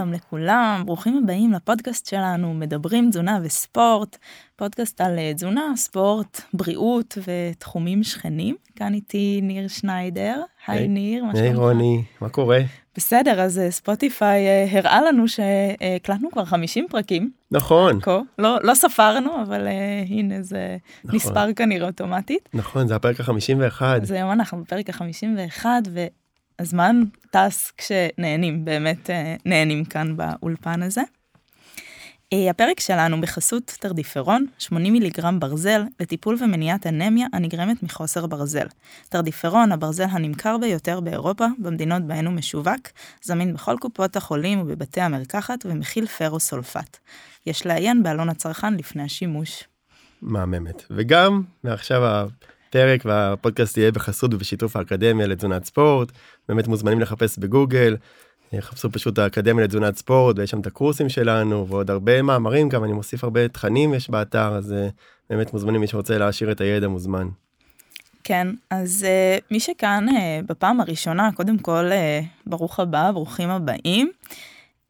שלום לכולם, ברוכים הבאים לפודקאסט שלנו, מדברים תזונה וספורט, פודקאסט על אה, תזונה, ספורט, בריאות ותחומים שכנים. כאן איתי ניר שניידר, היי ניר, מה שלומך? היי רוני, מה קורה? בסדר, אז אה, ספוטיפיי אה, הראה לנו שהקלטנו כבר 50 פרקים. נכון. כה, לא, לא ספרנו, אבל uh, הנה זה נכון. נספר כנראה אוטומטית. נכון, זה הפרק ה-51. אז היום אנחנו בפרק ה-51, הזמן טס כשנהנים, באמת אה, נהנים כאן באולפן הזה. אה, הפרק שלנו בחסות טרדיפרון, 80 מיליגרם ברזל, לטיפול ומניעת אנמיה הנגרמת מחוסר ברזל. טרדיפרון, הברזל הנמכר ביותר באירופה, במדינות בהן הוא משווק, זמין בכל קופות החולים ובבתי המרקחת ומכיל פרוסולפט. יש לעיין בעלון הצרכן לפני השימוש. מהממת. וגם מעכשיו הפרק והפודקאסט יהיה בחסות ובשיתוף האקדמיה לתזונת ספורט באמת מוזמנים לחפש בגוגל. חפשו פשוט האקדמיה לתזונת ספורט ויש שם את הקורסים שלנו ועוד הרבה מאמרים גם אני מוסיף הרבה תכנים יש באתר אז אה, באמת מוזמנים מי שרוצה להעשיר את הידע מוזמן. כן אז uh, מי שכאן uh, בפעם הראשונה קודם כל ברוך הבא ברוכים הבאים.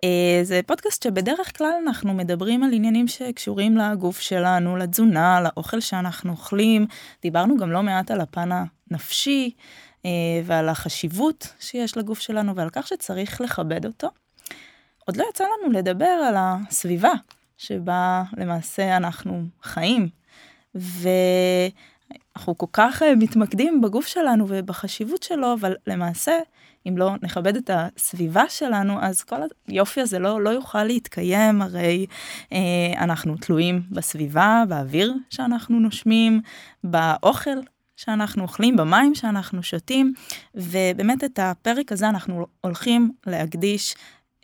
אה, זה פודקאסט שבדרך כלל אנחנו מדברים על עניינים שקשורים לגוף שלנו, לתזונה, לאוכל שאנחנו אוכלים. דיברנו גם לא מעט על הפן הנפשי אה, ועל החשיבות שיש לגוף שלנו ועל כך שצריך לכבד אותו. עוד לא יצא לנו לדבר על הסביבה שבה למעשה אנחנו חיים. ואנחנו כל כך אה, מתמקדים בגוף שלנו ובחשיבות שלו, אבל למעשה אם לא נכבד את הסביבה שלנו, אז כל היופי הזה לא, לא יוכל להתקיים, הרי אה, אנחנו תלויים בסביבה, באוויר שאנחנו נושמים, באוכל שאנחנו אוכלים, במים שאנחנו שותים, ובאמת את הפרק הזה אנחנו הולכים להקדיש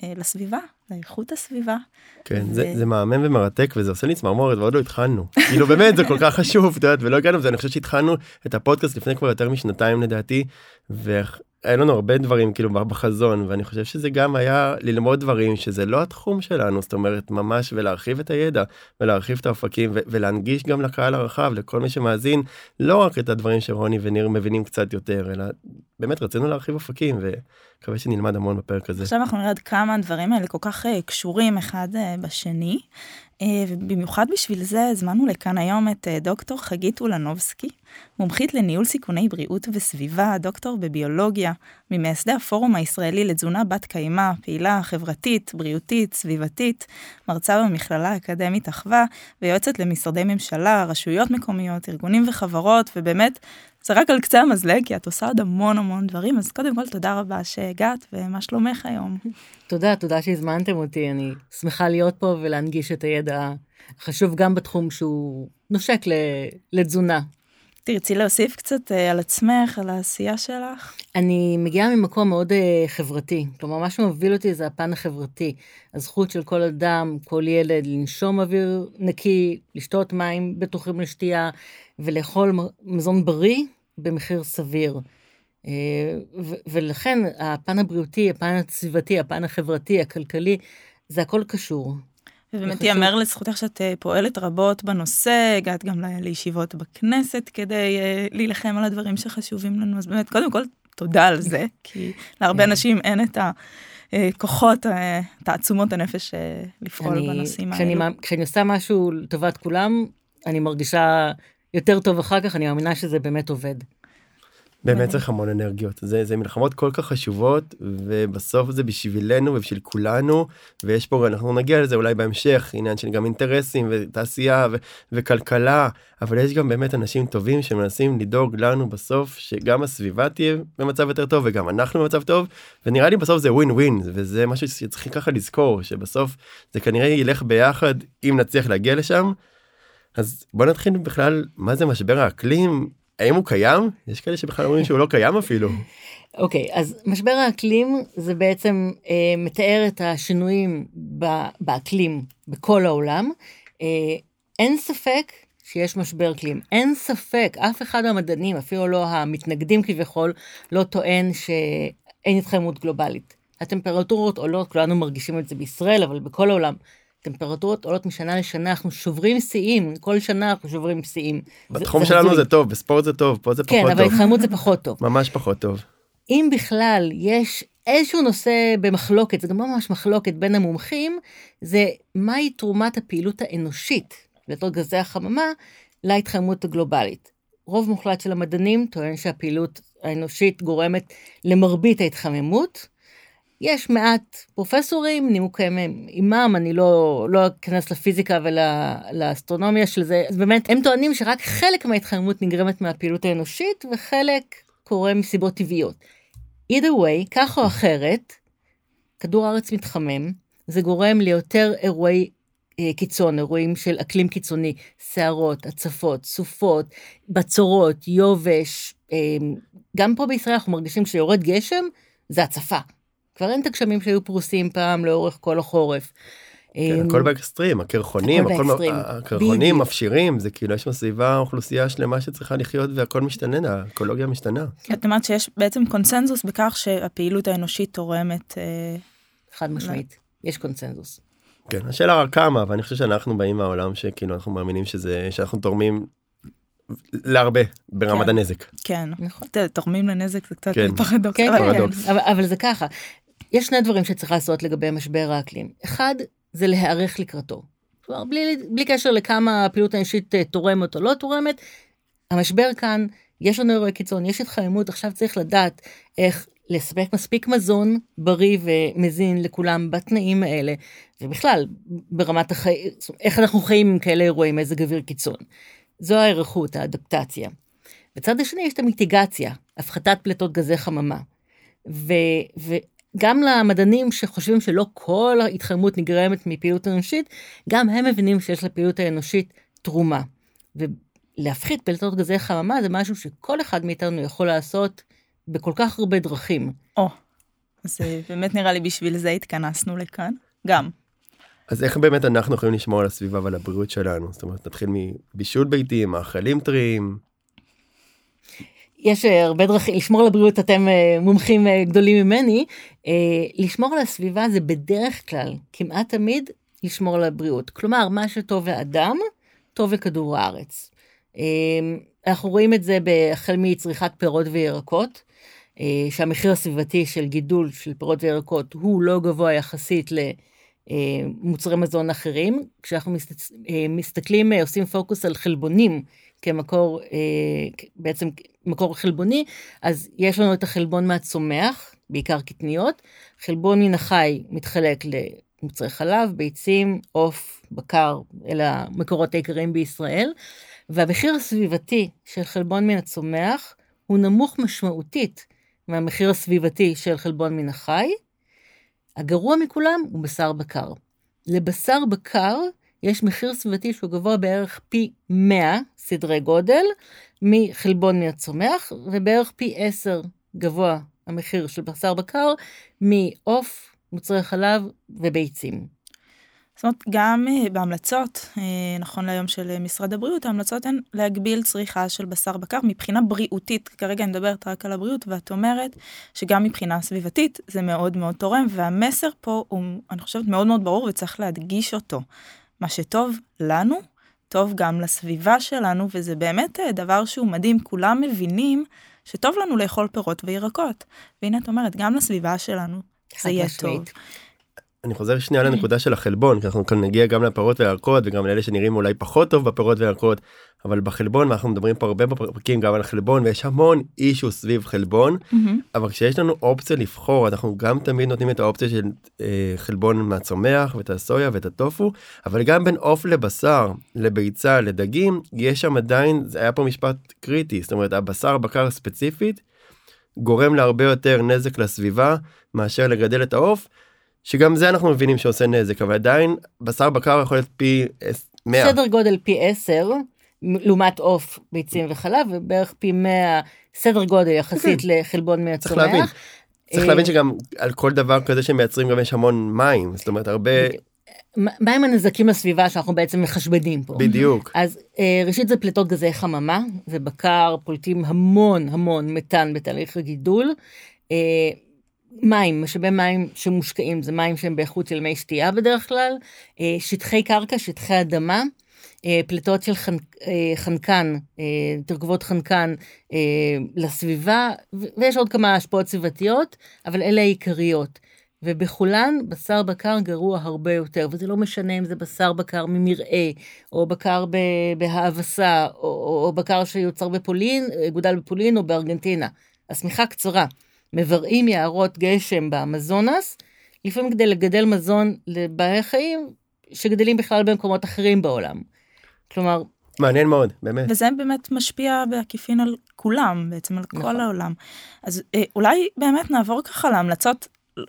אה, לסביבה, לאיכות הסביבה. כן, ו... זה, זה מהמם ומרתק וזה עושה לי צמרמורת ועוד לא התחלנו. כאילו באמת זה כל כך חשוב, את יודעת, ולא הגענו לזה, אני חושב שהתחלנו את הפודקאסט לפני כבר יותר משנתיים לדעתי, היה לנו הרבה דברים כאילו בחזון ואני חושב שזה גם היה ללמוד דברים שזה לא התחום שלנו זאת אומרת ממש ולהרחיב את הידע ולהרחיב את האופקים ולהנגיש גם לקהל הרחב לכל מי שמאזין לא רק את הדברים שרוני וניר מבינים קצת יותר אלא באמת רצינו להרחיב אופקים ומקווה שנלמד המון בפרק הזה. עכשיו אנחנו נראה עד כמה הדברים האלה כל כך אה, קשורים אחד אה, בשני. אה, ובמיוחד בשביל זה הזמנו לכאן היום את אה, דוקטור חגית אולנובסקי, מומחית לניהול סיכוני בריאות וסביבה, דוקטור בביולוגיה, ממייסדי הפורום הישראלי לתזונה בת קיימא, פעילה חברתית, בריאותית, סביבתית, מרצה במכללה האקדמית אחווה, ויועצת למשרדי ממשלה, רשויות מקומיות, ארגונים וחברות, ובאמת זה רק על קצה המזלג, כי את עושה עוד המון המון דברים, אז קודם כל תודה רבה שהגעת, ומה שלומך היום? תודה, תודה שהזמנתם אותי, אני שמחה להיות פה ולהנגיש את הידע החשוב גם בתחום שהוא נושק לתזונה. תרצי להוסיף קצת uh, על עצמך, על העשייה שלך? אני מגיעה ממקום מאוד uh, חברתי, כלומר מה שמוביל אותי זה הפן החברתי, הזכות של כל אדם, כל ילד, לנשום אוויר נקי, לשתות מים בטוחים לשתייה ולאכול מזון בריא במחיר סביר. Uh, ולכן הפן הבריאותי, הפן הסביבתי, הפן החברתי, הכלכלי, זה הכל קשור. ובאמת ייאמר לזכותך שאת אה, פועלת רבות בנושא, הגעת גם לישיבות בכנסת כדי uh, להילחם על הדברים שחשובים לנו, אז באמת, קודם כל, תודה על זה, כי להרבה כן. אנשים אין את הכוחות, אה, תעצומות הנפש לפעול אני, בנושאים כשאני, האלו. כשאני עושה משהו לטובת כולם, אני מרגישה יותר טוב אחר כך, אני מאמינה שזה באמת עובד. באמת צריך המון אנרגיות זה זה מלחמות כל כך חשובות ובסוף זה בשבילנו ובשביל כולנו ויש פה אנחנו נגיע לזה אולי בהמשך עניין של גם אינטרסים ותעשייה ו- וכלכלה אבל יש גם באמת אנשים טובים שמנסים לדאוג לנו בסוף שגם הסביבה תהיה במצב יותר טוב וגם אנחנו במצב טוב ונראה לי בסוף זה ווין ווין וזה משהו שצריכים ככה לזכור שבסוף זה כנראה ילך ביחד אם נצליח להגיע לשם. אז בוא נתחיל בכלל מה זה משבר האקלים האם הוא קיים? יש כאלה שבכלל אומרים שהוא לא קיים אפילו. אוקיי, okay, אז משבר האקלים זה בעצם אה, מתאר את השינויים באקלים בכל העולם. אה, אין ספק שיש משבר אקלים. אין ספק, אף אחד מהמדענים, אפילו לא המתנגדים כביכול, לא טוען שאין התחממות גלובלית. הטמפרטורות עולות, כולנו מרגישים את זה בישראל, אבל בכל העולם. טמפרטורות עולות משנה לשנה, אנחנו שוברים שיאים, כל שנה אנחנו שוברים שיאים. בתחום זה, שלנו זה, זה טוב, בספורט זה טוב, פה זה כן, פחות טוב. כן, אבל התחממות זה פחות טוב. ממש פחות טוב. אם בכלל יש איזשהו נושא במחלוקת, זה גם לא ממש מחלוקת בין המומחים, זה מהי תרומת הפעילות האנושית, פליטות גזי החממה, להתחממות הגלובלית. רוב מוחלט של המדענים טוען שהפעילות האנושית גורמת למרבית ההתחממות. יש מעט פרופסורים, נימוקיהם עימם, אני לא, לא אכנס לפיזיקה ולאסטרונומיה של זה, אז באמת הם טוענים שרק חלק מההתחממות נגרמת מהפעילות האנושית וחלק קורה מסיבות טבעיות. either way, כך או אחרת, כדור הארץ מתחמם, זה גורם ליותר אירועי אה, קיצון, אירועים של אקלים קיצוני, סערות, הצפות, סופות, בצורות, יובש. אה, גם פה בישראל אנחנו מרגישים שיורד גשם, זה הצפה. כבר אין את הגשמים שהיו פרוסים פעם לאורך כל החורף. כן, אה, הכל באקסטרים, הקרחונים, הכל הכל- הקרחונים. מפשירים, זה כאילו יש בסביבה אוכלוסייה שלמה שצריכה לחיות והכל משתנה, האקולוגיה משתנה. את אומרת שיש בעצם קונסנזוס בכך שהפעילות האנושית תורמת, אה, חד משמעית, יש קונצנזוס. כן, השאלה רק כמה, ואני חושב שאנחנו באים מהעולם שכאילו אנחנו מאמינים שזה, שאנחנו תורמים להרבה ברמת כן. הנזק. כן, נכון. תורמים לנזק זה קצת כן. פרדוקס. כן, אבל כן, אבל זה ככה. יש שני דברים שצריך לעשות לגבי משבר האקלים. אחד, זה להיערך לקראתו. כלומר, בלי, בלי קשר לכמה הפעילות האנושית אה, תורמת או לא תורמת, המשבר כאן, יש לנו אירועי קיצון, יש התחממות, עכשיו צריך לדעת איך לספק מספיק מזון בריא ומזין לכולם בתנאים האלה, ובכלל, ברמת החיים, איך אנחנו חיים עם כאלה אירועים, מזג אוויר קיצון. זו ההיערכות, האדפטציה. בצד השני יש את המיטיגציה, הפחתת פליטות גזי חממה. ו, וגם למדענים שחושבים שלא כל ההתחממות נגרמת מפעילות אנושית, גם הם מבינים שיש לפעילות האנושית תרומה. ולהפחית פליטות גזי חממה זה משהו שכל אחד מאיתנו יכול לעשות בכל כך הרבה דרכים. או, אז אה, באמת נראה לי בשביל זה התכנסנו לכאן. גם. אז איך באמת אנחנו יכולים לשמור על הסביבה ועל הבריאות שלנו? זאת אומרת, נתחיל מבישול ביתי, מאכלים טריים. יש אה, הרבה דרכים, לשמור על הבריאות אתם אה, מומחים אה, גדולים ממני, לשמור על הסביבה זה בדרך כלל, כמעט תמיד, לשמור על הבריאות. כלומר, מה שטוב לאדם, טוב לכדור הארץ. אנחנו רואים את זה החל מצריכת פירות וירקות, שהמחיר הסביבתי של גידול של פירות וירקות הוא לא גבוה יחסית למוצרי מזון אחרים. כשאנחנו מסת- מסתכלים, עושים פוקוס על חלבונים כמקור, אה, בעצם מקור חלבוני, אז יש לנו את החלבון מהצומח, בעיקר קטניות. חלבון מן החי מתחלק למוצרי חלב, ביצים, עוף, בקר, אלה המקורות העיקריים בישראל. והמחיר הסביבתי של חלבון מן הצומח הוא נמוך משמעותית מהמחיר הסביבתי של חלבון מן החי. הגרוע מכולם הוא בשר בקר. לבשר בקר יש מחיר סביבתי שהוא גבוה בערך פי 100 סדרי גודל מחלבון מן הצומח, ובערך פי 10 גבוה המחיר של בשר בקר מעוף, מוצרי חלב וביצים. זאת אומרת, גם אה, בהמלצות, אה, נכון להיום של אה, משרד הבריאות, ההמלצות הן להגביל צריכה של בשר בקר מבחינה בריאותית. כרגע אני מדברת רק על הבריאות, ואת אומרת שגם מבחינה סביבתית זה מאוד מאוד תורם, והמסר פה הוא, אני חושבת, מאוד מאוד ברור וצריך להדגיש אותו. מה שטוב לנו, טוב גם לסביבה שלנו, וזה באמת אה, דבר שהוא מדהים. כולם מבינים שטוב לנו לאכול פירות וירקות. והנה את אומרת, גם לסביבה שלנו זה יהיה משמעית. טוב. אני חוזר שנייה לנקודה של החלבון, כי אנחנו כאן נגיע גם לפירות וירקות וגם לאלה שנראים אולי פחות טוב בפירות וירקות, אבל בחלבון, ואנחנו מדברים פה הרבה בפרקים גם על החלבון, ויש המון אישו סביב חלבון, מהמם. אבל כשיש לנו אופציה לבחור, אנחנו גם תמיד נותנים את האופציה של אה, חלבון מהצומח ואת הסויה ואת הטופו, אבל גם בין עוף לבשר, לביצה, לדגים, יש שם עדיין, זה היה פה משפט קריטי, זאת אומרת הבשר בקר ספציפית, גורם להרבה יותר נזק לסביבה מאשר לגדל את העוף, שגם זה אנחנו מבינים שעושה נזק, אבל עדיין בשר בקר יכול להיות פי 100. סדר גודל פי 10, לעומת עוף, ביצים וחלב, ובערך פי 100 סדר גודל יחסית לחלבון מן צריך להבין. צריך אה, להבין שגם על כל דבר כזה שמייצרים גם יש המון מים, זאת אומרת הרבה, מה מה עם הנזקים לסביבה שאנחנו בעצם מחשבדים פה? בדיוק. אז אה, ראשית זה פליטות גזי חממה, ובקר פולטים המון המון מתאן בתהליך הגידול. מים, משאבי מים שמושקעים, זה מים שהם באיכות של מי שתייה בדרך כלל. אה, שטחי קרקע, שטחי אדמה, אה, פליטות של חנ, אה, חנקן, תרכובות חנקן לסביבה, ויש עוד כמה השפעות סביבתיות, אבל אלה העיקריות. ובכולן בשר בקר גרוע הרבה יותר, וזה לא משנה אם זה בשר בקר ממרעה, או בקר בהאבסה, או, או, או בקר שיוצר בפולין, גודל בפולין או בארגנטינה. השמיכה קצרה. מברעים יערות גשם באמזונס, לפעמים כדי לגדל מזון לבעלי חיים שגדלים בכלל במקומות אחרים בעולם. כלומר... מעניין מאוד, באמת. וזה באמת משפיע בעקיפין על כולם, בעצם על נכון. כל העולם. אז אה, אולי באמת נעבור ככה להמלצות,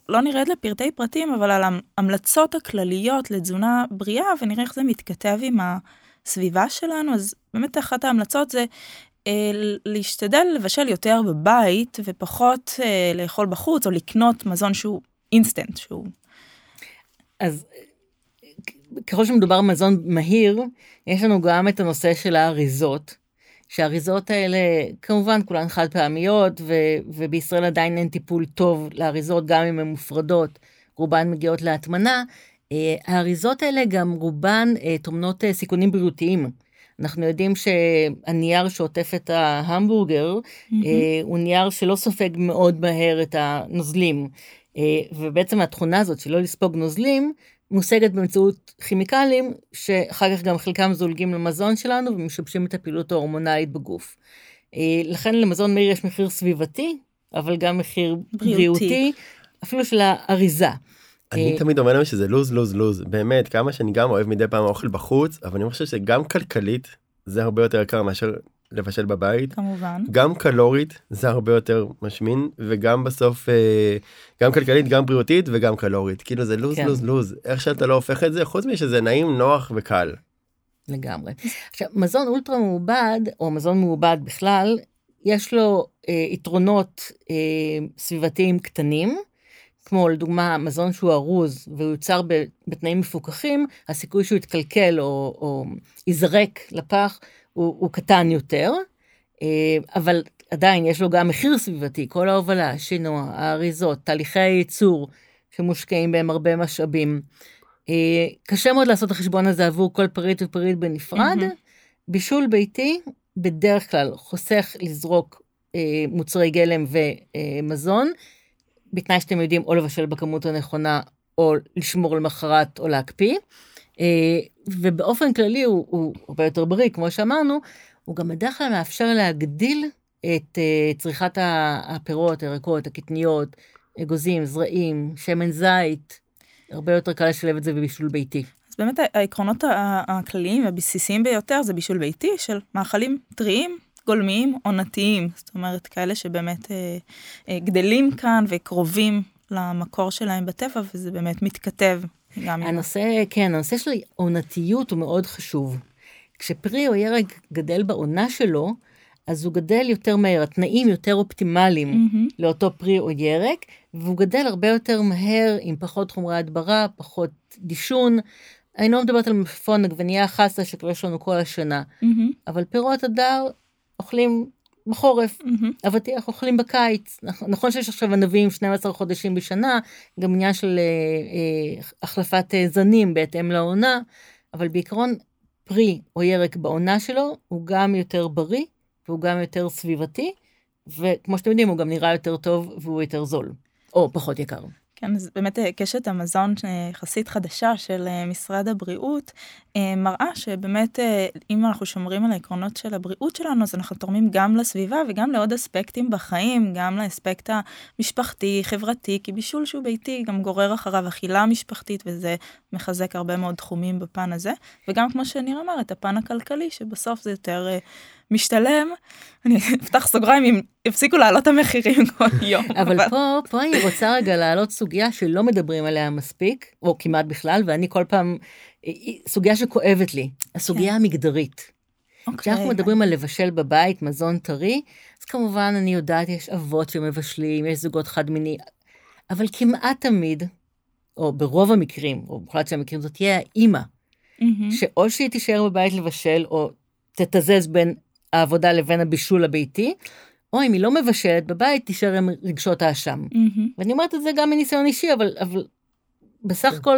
לא נרד לפרטי פרטים, אבל על ההמלצות הכלליות לתזונה בריאה, ונראה איך זה מתכתב עם הסביבה שלנו. אז באמת אחת ההמלצות זה להשתדל לבשל יותר בבית ופחות אה, לאכול בחוץ או לקנות מזון שהוא אינסטנט שהוא. אז ככל שמדובר במזון מהיר יש לנו גם את הנושא של האריזות. שהאריזות האלה כמובן כולן חד פעמיות ו, ובישראל עדיין אין טיפול טוב לאריזות גם אם הן מופרדות רובן מגיעות להטמנה. אה, האריזות האלה גם רובן טומנות סיכונים בריאותיים. אנחנו יודעים שהנייר שעוטף את ההמבורגר mm-hmm. אה, הוא נייר שלא סופג מאוד מהר את הנוזלים. אה, ובעצם התכונה הזאת שלא לספוג נוזלים מושגת באמצעות כימיקלים שאחר כך גם חלקם זולגים למזון שלנו ומשבשים את הפעילות ההורמונלית בגוף. אה, לכן למזון מהיר יש מחיר סביבתי אבל גם מחיר בריאותי, בריאותי אפילו של האריזה. אני אה, תמיד אומר להם שזה לוז לוז לוז באמת כמה שאני גם אוהב מדי פעם אוכל בחוץ אבל אני חושב שגם כלכלית זה הרבה יותר יקר מאשר לבשל בבית כמובן גם קלורית זה הרבה יותר משמין וגם בסוף אה, גם כלכלית גם בריאותית וגם קלורית כאילו זה לוז כן. לוז לוז איך שאתה לא הופך את זה חוץ משזה נעים נוח וקל. לגמרי. עכשיו מזון אולטרה מעובד או מזון מעובד בכלל יש לו אה, יתרונות אה, סביבתיים קטנים. כמו לדוגמה מזון שהוא ארוז והוא יוצר בתנאים מפוקחים, הסיכוי שהוא יתקלקל או, או ייזרק לפח הוא, הוא קטן יותר, אה, אבל עדיין יש לו גם מחיר סביבתי, כל ההובלה, השינוע, האריזות, תהליכי הייצור שמושקעים בהם הרבה משאבים. אה, קשה מאוד לעשות את החשבון הזה עבור כל פריט ופריט בנפרד. Mm-hmm. בישול ביתי בדרך כלל חוסך לזרוק אה, מוצרי גלם ומזון, בתנאי שאתם יודעים או לבשל בכמות הנכונה, או לשמור למחרת או להקפיא. אה, ובאופן כללי הוא, הוא הרבה יותר בריא, כמו שאמרנו, הוא גם בדרך כלל מאפשר להגדיל את אה, צריכת הפירות, הירקות, הקטניות, אגוזים, זרעים, שמן זית. הרבה יותר קל לשלב את זה בבישול ביתי. אז באמת העקרונות הכלליים והבסיסיים ביותר זה בישול ביתי של מאכלים טריים, גולמיים, עונתיים. זאת אומרת, כאלה שבאמת אה, אה, גדלים כאן וקרובים למקור שלהם בטבע, וזה באמת מתכתב גם הנושא, כן, הנושא של עונתיות הוא מאוד חשוב. כשפרי או ירק גדל בעונה שלו, אז הוא גדל יותר מהר, התנאים יותר אופטימליים mm-hmm. לאותו פרי או ירק, והוא גדל הרבה יותר מהר עם פחות חומרי הדברה, פחות דישון. אני לא מדברת על מפפון עגבנייה חסה שכבר יש לנו כל השנה, mm-hmm. אבל פירות הדר אוכלים בחורף, mm-hmm. אבטיח אוכלים בקיץ. נכון שיש עכשיו ענבים 12 חודשים בשנה, גם עניין של אה, אה, החלפת אה, זנים בהתאם לעונה, אבל בעיקרון פרי או ירק בעונה שלו הוא גם יותר בריא והוא גם יותר סביבתי, וכמו שאתם יודעים הוא גם נראה יותר טוב והוא יותר זול, או פחות יקר. כן, אז באמת אה, קשת המזון יחסית חדשה של אה, משרד הבריאות אה, מראה שבאמת אם אנחנו שומרים על העקרונות של הבריאות שלנו אז אנחנו תורמים גם לסביבה וגם לעוד אספקטים בחיים, גם לאספקט המשפחתי, חברתי, כי בישול שהוא ביתי גם גורר אחריו אכילה משפחתית וזה מחזק הרבה מאוד תחומים בפן הזה, וגם כמו שניר אמר את הפן הכלכלי שבסוף זה יותר משתלם, אני אפתח סוגריים אם יפסיקו לעלות המחירים כל יום. אבל פה, פה אני רוצה רגע להעלות סוגיה שלא מדברים עליה מספיק, או כמעט בכלל, ואני כל פעם, סוגיה שכואבת לי, הסוגיה כן. המגדרית. אוקיי. כשאנחנו מדברים על לבשל בבית מזון טרי, אז כמובן אני יודעת, יש אבות שמבשלים, יש זוגות חד מיני, אבל כמעט תמיד, או ברוב המקרים, או מוחלט של המקרים, זאת תהיה האימא, mm-hmm. שאו שהיא תישאר בבית לבשל, או תתזז בין העבודה לבין הבישול הביתי, או אם היא לא מבשלת בבית, תישאר עם רגשות האשם. Mm-hmm. ואני אומרת את זה גם מניסיון אישי, אבל, אבל בסך הכל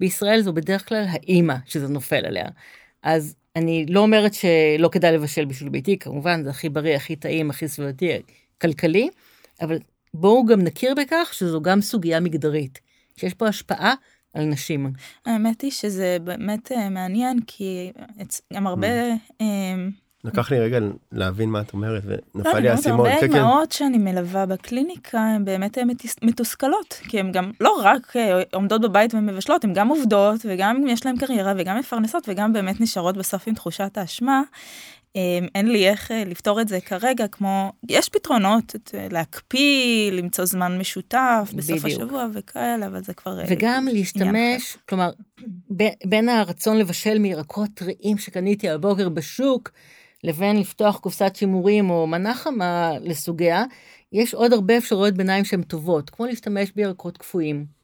בישראל זו בדרך כלל האימא שזה נופל עליה. אז אני לא אומרת שלא כדאי לבשל בישול ביתי, כמובן, זה הכי בריא, הכי טעים, הכי סביבתי, כלכלי, אבל בואו גם נכיר בכך שזו גם סוגיה מגדרית, שיש פה השפעה על נשים. האמת היא שזה באמת אה, מעניין, כי גם הרבה... Mm. לקח לי רגע להבין מה את אומרת, לא, ונפל אני לי האסימון. הרבה כן, כן. אמהות שאני מלווה בקליניקה, הן באמת מתוס- מתוסכלות, כי הן גם לא רק אה, עומדות בבית ומבשלות, הן גם עובדות, וגם יש להן קריירה, וגם מפרנסות, וגם באמת נשארות בסוף עם תחושת האשמה. אה, אין לי איך אה, לפתור את זה כרגע, כמו, יש פתרונות, אה, להקפיא, למצוא זמן משותף בסוף בדיוק. השבוע וכאלה, אבל זה כבר... וגם להשתמש, כלומר, ב- בין הרצון לבשל מירקות טריים שקניתי הבוקר בשוק, לבין לפתוח קופסת שימורים או מנה חמה לסוגיה, יש עוד הרבה אפשרויות ביניים שהן טובות, כמו להשתמש בירקות קפואים.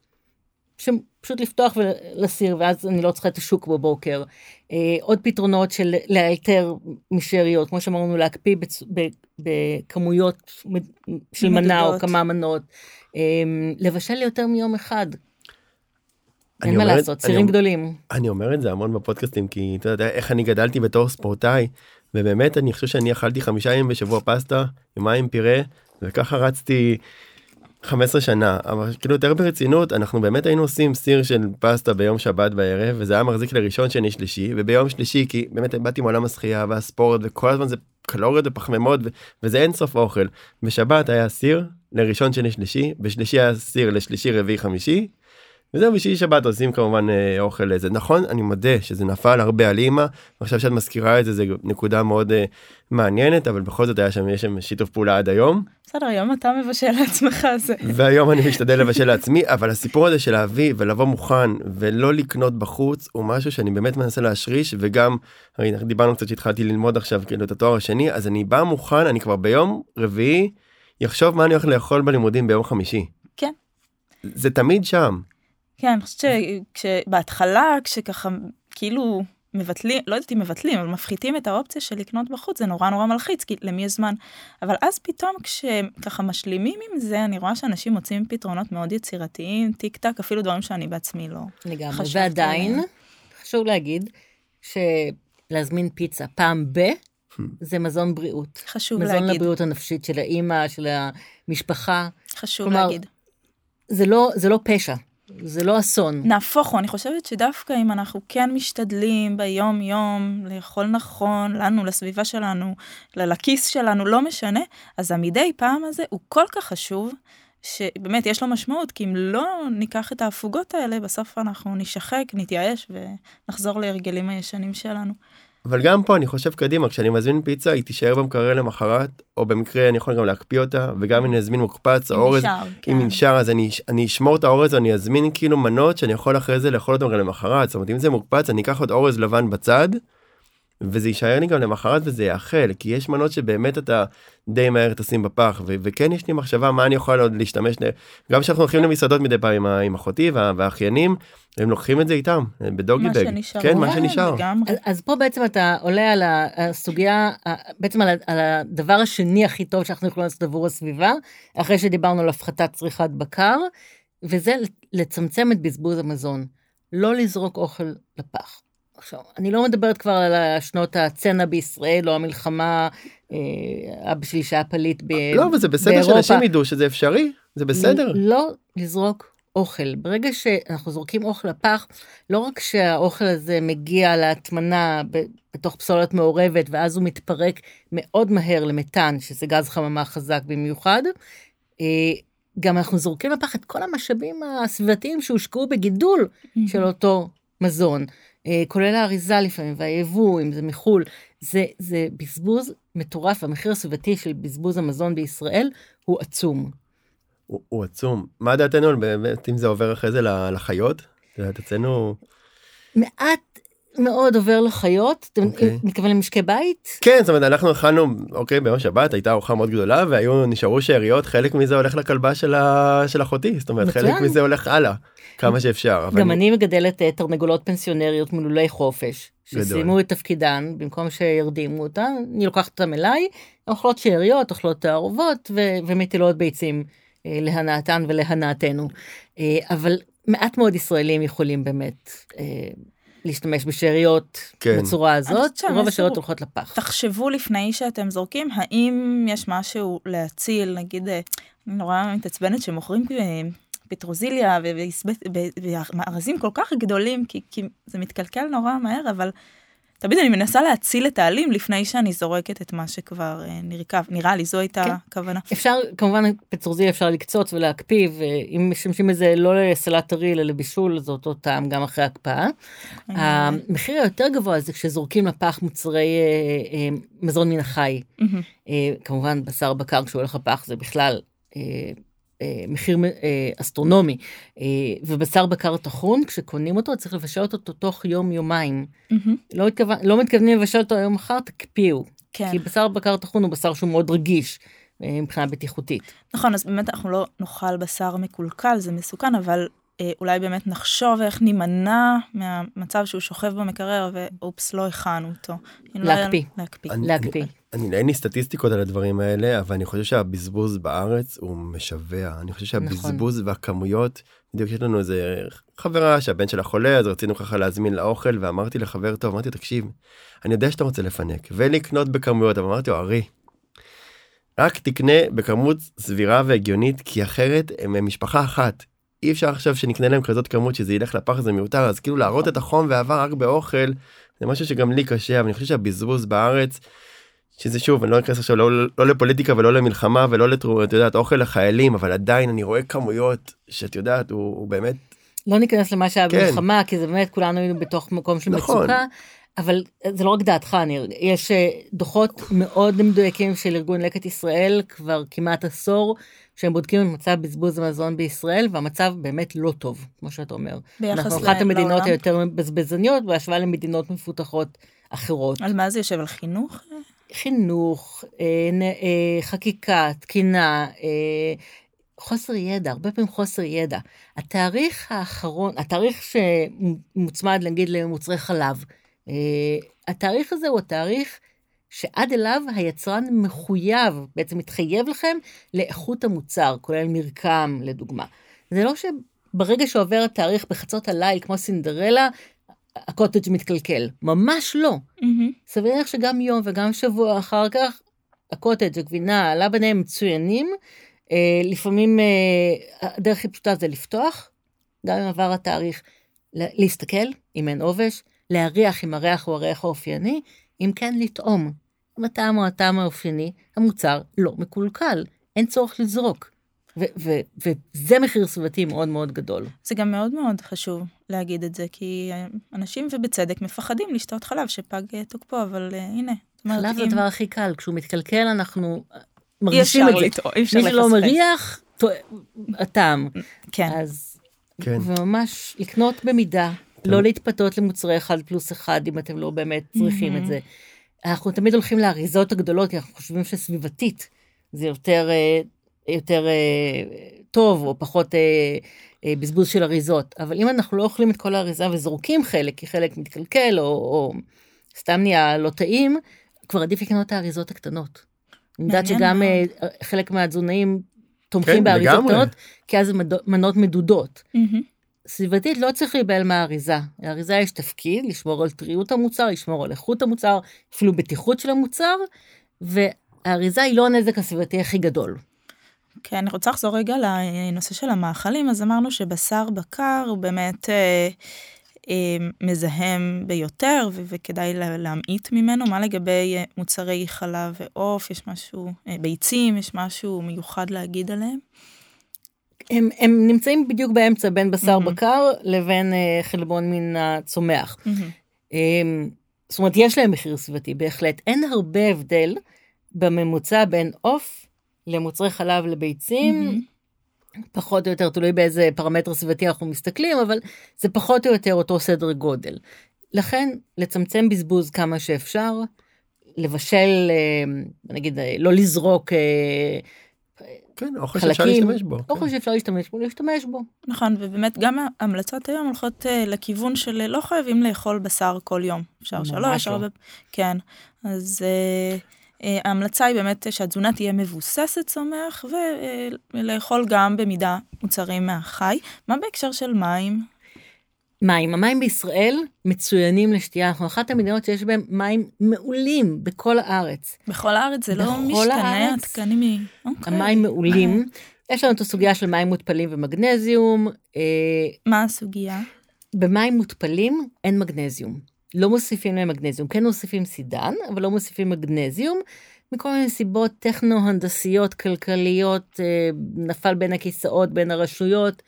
שפשוט לפתוח ולהסיר, ואז אני לא צריכה את השוק בבוקר. אה, עוד פתרונות של לאלתר משאריות, כמו שאמרנו, להקפיא בצ... בכמויות של מנה או. כמה מנות. אה, לבשל יותר מיום אחד. אין מה לעשות, צירים גדולים. אני אומר את זה המון בפודקאסטים כי אתה יודע איך אני גדלתי בתור ספורטאי ובאמת אני חושב שאני אכלתי חמישה ימים בשבוע פסטה יומיים פירה וככה רצתי 15 שנה. אבל כאילו יותר ברצינות אנחנו באמת היינו עושים סיר של פסטה ביום שבת בערב וזה היה מחזיק לראשון שני שלישי וביום שלישי כי באמת באתי מעולם השחייה והספורט וכל הזמן זה קלוריות ופחמימות ו- וזה אין סוף אוכל. בשבת היה סיר לראשון שני שלישי בשלישי היה סיר לשלישי רביעי חמישי וזהו בשישי שבת עושים כמובן אה, אוכל לזה נכון אני מודה שזה נפל הרבה על אימא ועכשיו שאת מזכירה את זה זה נקודה מאוד אה, מעניינת אבל בכל זאת היה שם יש שם שיתוף פעולה עד היום בסדר, היום אתה מבשל לעצמך, זה... והיום אני משתדל לבשל לעצמי אבל הסיפור הזה של להביא ולבוא מוכן ולא לקנות בחוץ הוא משהו שאני באמת מנסה להשריש וגם הרי דיברנו קצת שהתחלתי ללמוד עכשיו כאילו את התואר השני אז אני בא מוכן אני כבר ביום רביעי יחשוב מה אני הולך לאכול בלימודים ביום חמישי. כן. זה תמיד שם. כן, אני חושבת שבהתחלה, כשככה, כאילו, מבטלים, לא יודעת אם מבטלים, אבל מפחיתים את האופציה של לקנות בחוץ, זה נורא נורא מלחיץ, כי למי יש זמן. אבל אז פתאום, כשככה משלימים עם זה, אני רואה שאנשים מוצאים פתרונות מאוד יצירתיים, טיק טק, אפילו דברים שאני בעצמי לא. לגמרי. ועדיין, עליהם. חשוב להגיד, שלהזמין פיצה פעם ב... זה מזון בריאות. חשוב מזון להגיד, לבריאות הנפשית של האימא, של המשפחה. חשוב כלומר, להגיד. זה לא, זה לא פשע, זה לא אסון. נהפוך הוא, אני חושבת שדווקא אם אנחנו כן משתדלים ביום יום לאכול נכון, לנו, לסביבה שלנו, לכיס שלנו, לא משנה, אז המדי פעם הזה הוא כל כך חשוב, שבאמת יש לו משמעות, כי אם לא ניקח את ההפוגות האלה, בסוף אנחנו נשחק, נתייאש ונחזור להרגלים הישנים שלנו. אבל גם פה אני חושב קדימה כשאני מזמין פיצה היא תישאר במקרר למחרת או במקרה אני יכול גם להקפיא אותה וגם אם אני אזמין מוקפץ אם האורז נשאר, כן. אם נשאר אז אני אני אשמור את האורז אני אזמין כאילו מנות שאני יכול אחרי זה לאכול אותם גם למחרת זאת אומרת אם זה מוקפץ אני אקח עוד אורז לבן בצד. וזה יישאר לי גם למחרת וזה יאכל כי יש מנות שבאמת אתה די מהר תשים בפח ו- וכן יש לי מחשבה מה אני יכול עוד להשתמש ל- גם כשאנחנו הולכים למסעדות מדי פעם עם, ה- עם אחותי וה- והאחיינים הם לוקחים את זה איתם בדוגי מה בג שנשאר. כן מה כן, שנשאר. אז, אז פה בעצם אתה עולה על הסוגיה, בעצם על, על הדבר השני הכי טוב שאנחנו יכולים לעשות עבור הסביבה, אחרי שדיברנו על הפחתת צריכת בקר, וזה לצמצם את בזבוז המזון. לא לזרוק אוכל לפח. עכשיו, אני לא מדברת כבר על שנות הצנע בישראל, או המלחמה, אה, אבא שלי שהיה פליט ב- לא אבל זה בסדר באירופה. שאנשים ידעו שזה אפשרי זה בסדר. לא לזרוק אוכל. ברגע שאנחנו זורקים אוכל לפח, לא רק שהאוכל הזה מגיע להטמנה ב- בתוך פסולת מעורבת, ואז הוא מתפרק מאוד מהר למתאן, שזה גז חממה חזק במיוחד, אה, גם אנחנו זורקים לפח את כל המשאבים הסביבתיים שהושקעו בגידול של אותו מזון, אה, כולל האריזה לפעמים והיבוא, אם זה מחו"ל, זה, זה בזבוז מטורף, המחיר הסביבתי של בזבוז המזון בישראל הוא עצום. הוא, הוא עצום. מה דעתנו באמת אם זה עובר אחרי זה לחיות? את יודעת, אצלנו... מעט מאוד עובר לחיות, אתה אוקיי. מתכוון למשקי בית? כן, זאת אומרת, אנחנו אכלנו, אוקיי, ביום שבת הייתה ארוחה מאוד גדולה והיו נשארו שאריות, חלק מזה הולך לכלבה של, ה... של אחותי, זאת אומרת, מצוין. חלק מזה הולך הלאה, כמה שאפשר. גם אני מגדלת אה, תרנגולות פנסיונריות מלולי חופש. שסיימו את תפקידן, במקום שירדימו אותן, אני לוקחת אותן אליי, אוכלות שאריות, אוכלות תערובות ו- ומטילות ביצים אה, להנאתן ולהנאתנו. אה, אבל מעט מאוד ישראלים יכולים באמת להשתמש בשאריות כן. בצורה הזאת, רוב השאריות הולכות לפח. תחשבו לפני שאתם זורקים, האם יש משהו להציל, נגיד, אה, אני נורא מתעצבנת שמוכרים אה, פטרוזיליה ומארזים כל כך גדולים, כי, כי זה מתקלקל נורא מהר, אבל תמיד אני מנסה להציל את העלים לפני שאני זורקת את מה שכבר אה, נרקב. נראה לי, זו הייתה כן. הכוונה. אפשר, כמובן, פטרוזיליה אפשר לקצוץ ולהקפיא, ואם משתמשים בזה לא לסלט טרי אלא לבישול, זה אותו טעם גם אחרי הקפאה. המחיר היותר גבוה זה כשזורקים לפח מוצרי אה, אה, מזון מן החי. אה, כמובן, בשר בקר כשהוא הולך לפח זה בכלל אה, אה, מחיר אה, אסטרונומי. אה, ובשר בקר טחון, כשקונים אותו, צריך לבשל אותו תוך יום-יומיים. לא, התכוון, לא מתכוונים לבשל אותו היום מחר, תקפיאו. כן. כי בשר בקר טחון הוא בשר שהוא מאוד רגיש אה, מבחינה בטיחותית. נכון, אז באמת אנחנו לא נאכל בשר מקולקל, זה מסוכן, אבל אה, אולי באמת נחשוב איך נימנע מהמצב שהוא שוכב במקרר ואופס, לא הכנו אותו. לא להקפיא. להקפיא. אני- להקפיא. אני אין לי סטטיסטיקות על הדברים האלה אבל אני חושב שהבזבוז בארץ הוא משווע אני חושב נכון. שהבזבוז והכמויות בדיוק יש לנו איזה חברה שהבן שלה חולה אז רצינו ככה להזמין לה אוכל ואמרתי לחבר טוב אמרתי לו, תקשיב אני יודע שאתה רוצה לפנק ולקנות בכמויות אבל אמרתי לו ארי. רק תקנה בכמות סבירה והגיונית כי אחרת הם משפחה אחת. אי אפשר עכשיו שנקנה להם כזאת כמות שזה ילך לפח זה מיותר אז כאילו להראות את החום והעבר רק באוכל זה משהו שגם לי קשה אבל אני חושב שהבזבוז בארץ שזה שוב אני לא אכנס עכשיו לא, לא לפוליטיקה ולא למלחמה ולא לתרו את יודעת אוכל לחיילים אבל עדיין אני רואה כמויות שאת יודעת הוא, הוא באמת לא ניכנס למה שהיה כן. במלחמה, כי זה באמת, כולנו היינו בתוך מקום של נכון. מצוקה, אבל זה לא רק דעתך, ניר. יש אה, דוחות מאוד מדויקים של ארגון לקט ישראל, כבר כמעט עשור, שהם בודקים את מצב בזבוז המזון בישראל, והמצב באמת לא טוב, כמו שאתה אומר. ביחס אנחנו ל- אחת המדינות לעולם? היותר בזבזניות בהשוואה למדינות מפותחות אחרות. על מה זה יושב? על חינוך? חינוך, אה, אה, חקיקה, תקינה, אה, חוסר ידע, הרבה פעמים חוסר ידע. התאריך האחרון, התאריך שמוצמד נגיד למוצרי חלב, התאריך הזה הוא התאריך שעד אליו היצרן מחויב, בעצם מתחייב לכם לאיכות המוצר, כולל מרקם לדוגמה. זה לא שברגע שעובר התאריך בחצות הליל, כמו סינדרלה, הקוטג' מתקלקל. ממש לא. מהמם. סביר להניח שגם יום וגם שבוע אחר כך, הקוטג', הגבינה, הלבנה הם מצוינים. אה, לפעמים אה, הדרך הכי פשוטה זה לפתוח, גם אם עבר התאריך, להסתכל אם אין עובש, להריח אם הריח הוא הריח האופייני, אם כן לטעום. אם הטעם הוא הטעם האופייני, המוצר לא מקולקל, אין צורך לזרוק. וזה מחיר סביבתי מאוד מאוד גדול. זה גם מאוד מאוד חשוב להגיד את זה, כי אה, אנשים ובצדק מפחדים לשתות חלב שפג אה, תוקפו, אבל אה, הנה. חלב זה אם- הדבר הכי קל, כשהוא מתקלקל אנחנו אי מרגישים אפשר את זה. לטעום, אי אפשר מי שלא. מריח, הטעם. כן. אז, כן. וממש לקנות במידה, לא להתפתות למוצרי אחד פלוס אחד אם אתם לא באמת צריכים את זה. אנחנו תמיד הולכים לאריזות הגדולות, כי אנחנו חושבים שסביבתית זה יותר, אה, יותר אה, טוב, או פחות אה, בזבוז של אריזות. אבל אם אנחנו לא אוכלים את כל האריזה וזורקים חלק, כי חלק מתקלקל, או, או סתם נהיה לא טעים, כבר עדיף לקנות את האריזות הקטנות. אני יודעת שגם מאוד. חלק מהתזונאים תומחים כן, באריזות. קטנות, כי אז מנות מדודות. מהמם. סביבתית לא צריך להיבהל מהאריזה. לאריזה יש תפקיד לשמור על טריות המוצר, לשמור על איכות המוצר, אפילו בטיחות של המוצר, והאריזה היא לא הנזק הסביבתי הכי גדול. כן, אני רוצה לחזור רגע לנושא של המאכלים, אז אמרנו שבשר בקר הוא באמת אה, אה, מזהם ביותר, ו- וכדאי לה- להמעיט ממנו. מה לגבי אה, מוצרי חלב ועוף, יש משהו, אה, ביצים, יש משהו מיוחד להגיד עליהם? הם, הם נמצאים בדיוק באמצע בין בשר מהמם. בקר לבין אה, חלבון מן הצומח. מהמם. אמ, זאת אומרת, יש להם מחיר סביבתי, בהחלט. אין הרבה הבדל בממוצע בין עוף למוצרי חלב לביצים, מהמם. פחות או יותר, תלוי באיזה פרמטר סביבתי אנחנו מסתכלים, אבל זה פחות או יותר אותו סדר גודל. לכן, לצמצם בזבוז כמה שאפשר, לבשל, אה, נגיד, אה, לא לזרוק אה, כן אוכל שאפשר להשתמש בו. אוכל כן. שאפשר להשתמש בו, להשתמש בו. נכון, ובאמת גם ההמלצות היום הולכות אה, לכיוון של אה, לא חייבים לאכול בשר כל יום. אפשר שלוש, לא. הרבה... כן. אז אה, ההמלצה היא באמת שהתזונה תהיה מבוססת צומח, ולאכול גם במידה מוצרים מהחי. מה בהקשר של מים? מים. המים בישראל מצוינים לשתייה, אנחנו אחת המדינות שיש בהן מים מעולים בכל הארץ. בכל הארץ זה לא משתנה עדכני מ... אוקיי. המים מעולים. יש לנו את הסוגיה של מים מותפלים ומגנזיום. אה, מה הסוגיה? במים מותפלים אין מגנזיום. לא מוסיפים להם מגנזיום. כן מוסיפים סידן, אבל לא מוסיפים מגנזיום. מכל מיני סיבות טכנו-הנדסיות, כלכליות, אה, נפל בין הכיסאות, בין הרשויות.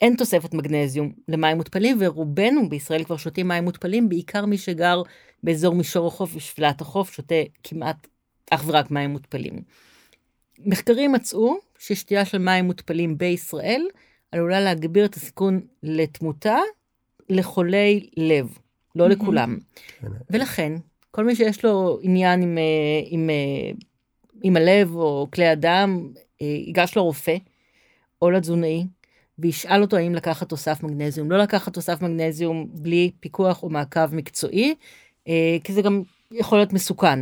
אין תוספת מגנזיום למים מותפלים, ורובנו בישראל כבר שותים מים מותפלים, בעיקר מי שגר באזור מישור החוף ושפלת החוף, שותה כמעט אך ורק מים מותפלים. מחקרים מצאו ששתייה של מים מותפלים בישראל עלולה להגביר את הסיכון לתמותה לחולי לב, לא. לכולם. כן. ולכן, כל מי שיש לו עניין עם, אה, עם, אה, עם הלב או כלי הדם, אה, ייגש לרופא או לתזונאי וישאל אותו האם לקחת תוסף מגנזיום. לא לקחת תוסף מגנזיום בלי פיקוח או מעקב מקצועי, אה, כי זה גם יכול להיות מסוכן.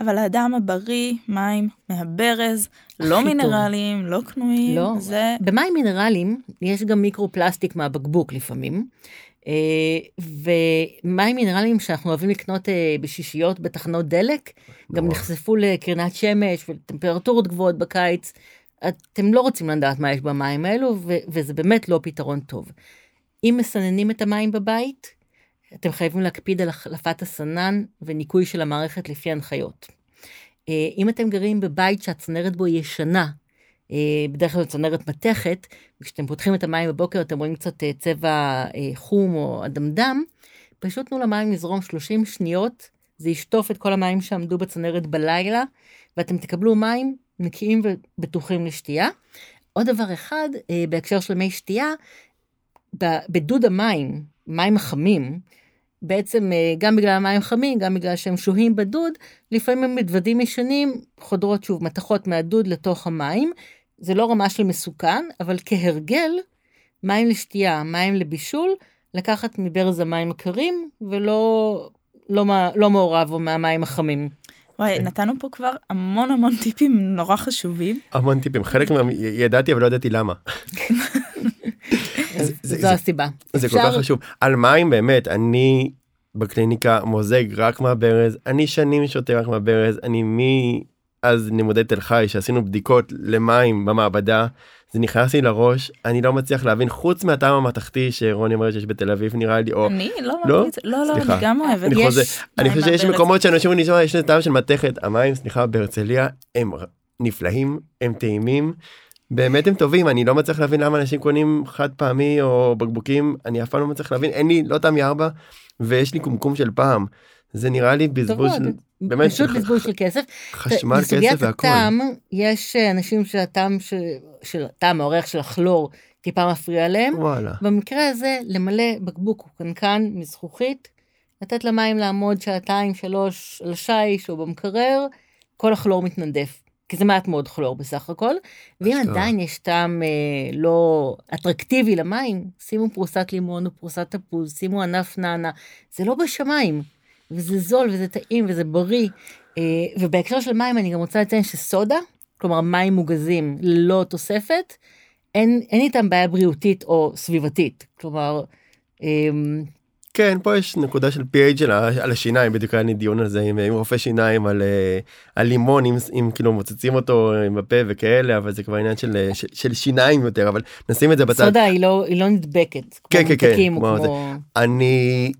אבל האדם הבריא, מים מהברז, לא טוב. מינרליים, לא קנויים, לא. זה... במים מינרליים יש גם מיקרו-פלסטיק מהבקבוק לפעמים. אה, ומים מינרליים שאנחנו אוהבים לקנות אה, בשישיות בתחנות דלק, גם נורא. נחשפו לקרינת שמש וטמפרטורות גבוהות בקיץ. אתם לא רוצים לדעת מה יש במים האלו, וזה באמת לא פתרון טוב. אם מסננים את המים בבית, אתם חייבים להקפיד על החלפת הסנן וניקוי של המערכת לפי הנחיות. אה, אם אתם גרים בבית שהצנרת בו ישנה, אה, בדרך כלל צנרת מתכת, וכשאתם פותחים את המים בבוקר אתם רואים קצת אה, צבע חום או אדמדם, פשוט תנו למים לזרום 30 שניות, זה ישטוף את כל המים שעמדו בצנרת בלילה, ואתם תקבלו מים נקיים ובטוחים לשתייה. עוד דבר אחד, אה, בהקשר של מי שתייה, בדוד המים, מים החמים, בעצם אה, גם בגלל המים חמים, גם בגלל שהם שוהים בדוד, לפעמים הם מדוודים ישנים, חודרות שוב מתכות מהדוד לתוך המים. זה לא רמה של מסוכן, אבל כהרגל, מים לשתייה, מים לבישול, לקחת מברז המים הקרים, ולא לא, מה- לא מעורב או מהמים החמים. וואי, כן. נתנו פה כבר המון המון טיפים נורא חשובים. המון טיפים חלק מהם ידעתי אבל לא ידעתי למה. זו זה- הסיבה. זה כל כך חשוב על מים באמת אני בקליניקה מוזג רק מהברז אני שנים שותה רק מהברז אני מאז לימודי תל חי שעשינו בדיקות למים במעבדה זה נכנס לי לראש אני לא מצליח להבין חוץ מהטעם המתכתי שרוני אומרת שיש בתל אביב נראה לי או אני לא לא? אמרתי את זה. לא, לא, סליחה. אני גם אוהבת. אני יש חוזר אני חושב שיש. מקומות שאנשים אומרים "נשמע, יש לזה טעם של מתכת המים סליחה בהרצליה הם נפלאים הם טעימים. באמת הם טובים אני לא מצליח להבין למה אנשים קונים חד פעמי או בקבוקים אני אף פעם לא מצליח להבין אין לי לא תמי ארבע ויש לי קומקום של פעם זה נראה לי בזבוז. של באמת פשוט בזבוז של כסף. חשמל כסף בסוגיית והכל. הטעם, יש אה, אנשים שהטעם של, של הטעם האורח של הכלור טיפה מפריע להם. וואלה במקרה הזה, למלא בקבוק או קנקן מזכוכית, לתת למים לעמוד שעתיים, שלוש על השיש או במקרר, כל הכלור מתנדף. כי זה מעט מאוד כלור בסך הכל. ואם. עדיין יש טעם אה, לא אטרקטיבי למים, שימו פרוסת לימון או פרוסת תפוז, שימו ענף נענה. זה לא בשמיים, וזה זול וזה טעים וזה בריא. אה, ובהקשר של מים אני גם רוצה לציין שסודה, כלומר מים מוגזים ללא תוספת, אין, אין איתם בעיה בריאותית או סביבתית. כלומר, אמ, כן פה יש נקודה של pH ה- על השיניים בדיוק היה לי דיון על זה עם, עם רופא שיניים על, אה, על לימון אם, אם כאילו מוצצים אותו עם בפה וכאלה אבל זה כבר עניין של, אה, של, של שיניים יותר אבל נשים את זה בצד. סודה היא לא, היא לא נדבקת. כן, כן, כן. כמו... אני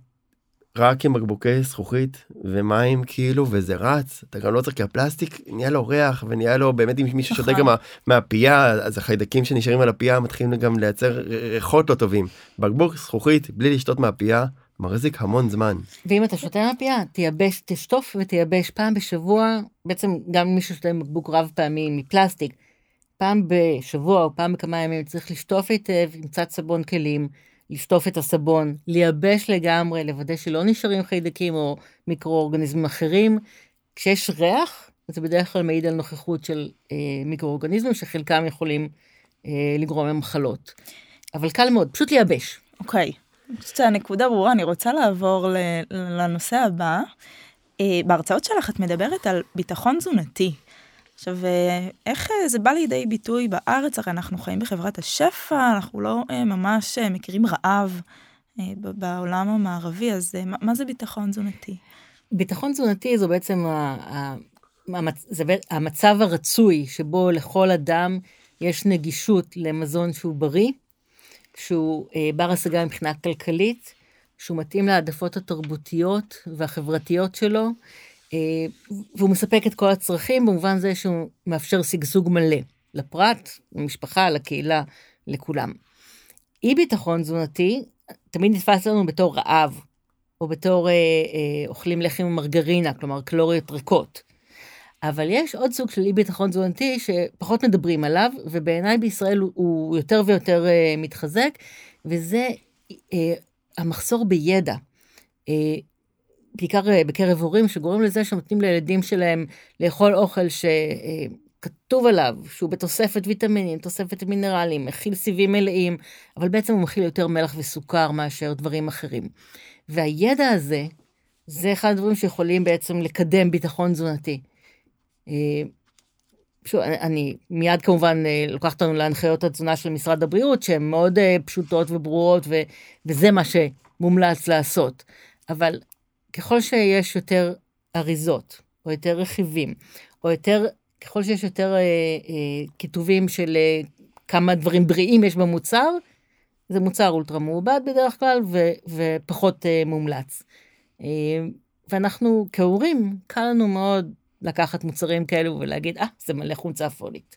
רק עם בקבוקי זכוכית ומים כאילו וזה רץ. אתה גם לא צריך כי הפלסטיק נהיה לו ריח ונהיה לו באמת אם מישהו שותה נכון. גם מה- מהפייה אז החיידקים שנשארים על הפייה מתחילים גם לייצר ריחות לא טובים. בקבוק זכוכית בלי לשתות מהפייה מחזיק המון זמן. ואם אתה שותה מהפייה, תייבש, תשטוף ותייבש פעם בשבוע, בעצם גם מי ששותה עם בקבוק רב פעמי מפלסטיק, פעם בשבוע או פעם בכמה ימים צריך לשטוף היטב עם קצת סבון כלים, לשטוף את הסבון, לייבש לגמרי, לוודא שלא נשארים חיידקים או מיקרואורגניזמים אחרים. כשיש ריח, זה בדרך כלל מעיד על נוכחות של אה, מיקרואורגניזמים שחלקם יכולים אה, לגרום למחלות. אבל קל מאוד, פשוט לייבש. אוקיי, אני חושבת שהנקודה ברורה, אני רוצה לעבור לנושא הבא. אה, בהרצאות שלך את מדברת על ביטחון תזונתי. עכשיו, אה, איך אה, זה בא לידי ביטוי בארץ? הרי אנחנו חיים בחברת השפע, אנחנו לא אה, ממש מכירים רעב. בעולם המערבי, אז מה זה ביטחון תזונתי? ביטחון תזונתי זו בעצם זה המצב הרצוי שבו לכל אדם יש נגישות למזון שהוא בריא, שהוא בר השגה מבחינה כלכלית, שהוא מתאים להעדפות התרבותיות והחברתיות שלו, והוא מספק את כל הצרכים במובן זה שהוא מאפשר שגשוג מלא לפרט, למשפחה, לקהילה, לכולם. אי ביטחון תזונתי תמיד נתפס לנו בתור רעב, או בתור אה, אה, אוכלים לחם ומרגרינה, כלומר קלוריות ריקות. אבל יש עוד סוג של אי ביטחון תזונתי שפחות מדברים עליו, ובעיניי בישראל הוא, יותר ויותר uh, מתחזק, וזה uh, המחסור בידע. Uh, בעיקר uh, בקרב הורים שגורם לזה שנותנים לילדים שלהם לאכול אוכל שכתוב uh, עליו שהוא בתוספת ויטמינים, תוספת מינרלים, מכיל סיבים מלאים, אבל בעצם הוא מכיל יותר מלח וסוכר מאשר דברים אחרים. והידע הזה, זה אחד הדברים שיכולים בעצם לקדם ביטחון תזונתי. אה, שוב, אני מיד כמובן אה, לוקחת אותנו להנחיות התזונה של משרד הבריאות, שהן מאוד אה, פשוטות וברורות, ו, וזה מה שמומלץ לעשות. אבל ככל שיש יותר אריזות, או יותר רכיבים, או יותר, ככל שיש יותר אה, אה, כיתובים של אה, כמה דברים בריאים יש במוצר, זה מוצר אולטרה מעובד בדרך כלל, ו, ופחות אה, מומלץ. אה, ואנחנו כהורים, קל לנו מאוד לקחת מוצרים כאלו ולהגיד, אה, ah, זה מלא חומצה פולית.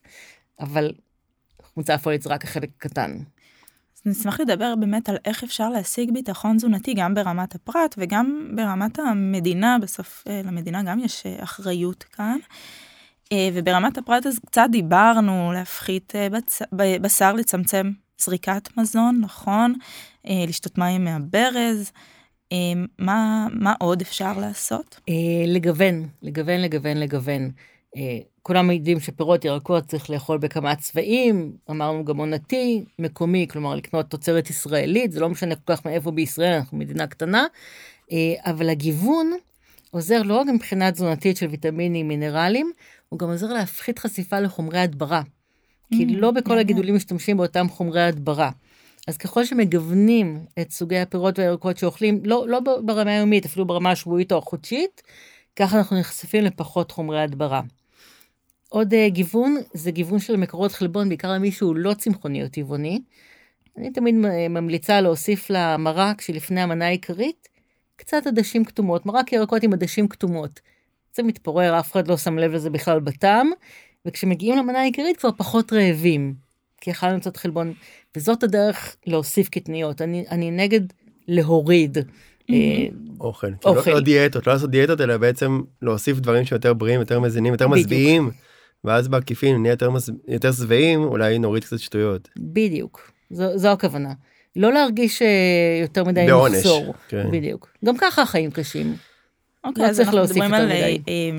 אבל חומצה פולית זה רק החלק הקטן. אז נשמח לדבר באמת על איך אפשר להשיג ביטחון תזונתי גם ברמת הפרט וגם ברמת המדינה, בסוף אה, למדינה גם יש אה, אחריות כאן. אה, וברמת הפרט אז קצת דיברנו להפחית. בשר, לצמצם זריקת מזון, נכון? לשתות מים מהברז. מה, מה עוד אפשר לעשות? לגוון, לגוון, לגוון, לגוון. כולם יודעים שפירות ירקות צריך לאכול בכמה צבעים, אמרנו גם עונתי, מקומי, כלומר לקנות תוצרת ישראלית, זה לא משנה כל כך מאיפה בישראל, אנחנו מדינה קטנה, אה, אבל הגיוון עוזר לא רק מבחינה תזונתית של ויטמינים, מינרלים, הוא גם עוזר להפחית חשיפה לחומרי הדברה. כי mm, לא בכל הגידולים משתמשים באותם חומרי הדברה. אז ככל שמגוונים את סוגי הפירות והירקות שאוכלים, לא, לא ברמה היומית, אפילו ברמה השבועית או החודשית, ככה אנחנו נחשפים לפחות חומרי הדברה. עוד uh, גיוון זה גיוון של מקורות חלבון, בעיקר למי שהוא לא צמחוני או טבעוני. אני תמיד ממליצה להוסיף למרק שלפני המנה העיקרית, קצת עדשים כתומות, מרק ירקות עם עדשים כתומות. זה מתפורר, אף אחד לא שם לב לזה בכלל בטעם, וכשמגיעים למנה העיקרית כבר פחות רעבים, כי אכלנו קצת חלבון. וזאת הדרך להוסיף קטניות. אני, אני נגד להוריד. אה, אוכל, אוכל. לא, לא דיאטות, לא לעשות דיאטות אלא בעצם להוסיף דברים שיותר בריאים, יותר מזינים, יותר משביעים, ואז בעקיפין נהיה יותר, יותר שבעים, אולי נוריד קצת שטויות. בדיוק, זו, זו הכוונה. לא להרגיש אה, יותר מדי מחסור. כן. בדיוק. גם ככה החיים קשים. אוקיי, לא אז אנחנו מדברים על אה,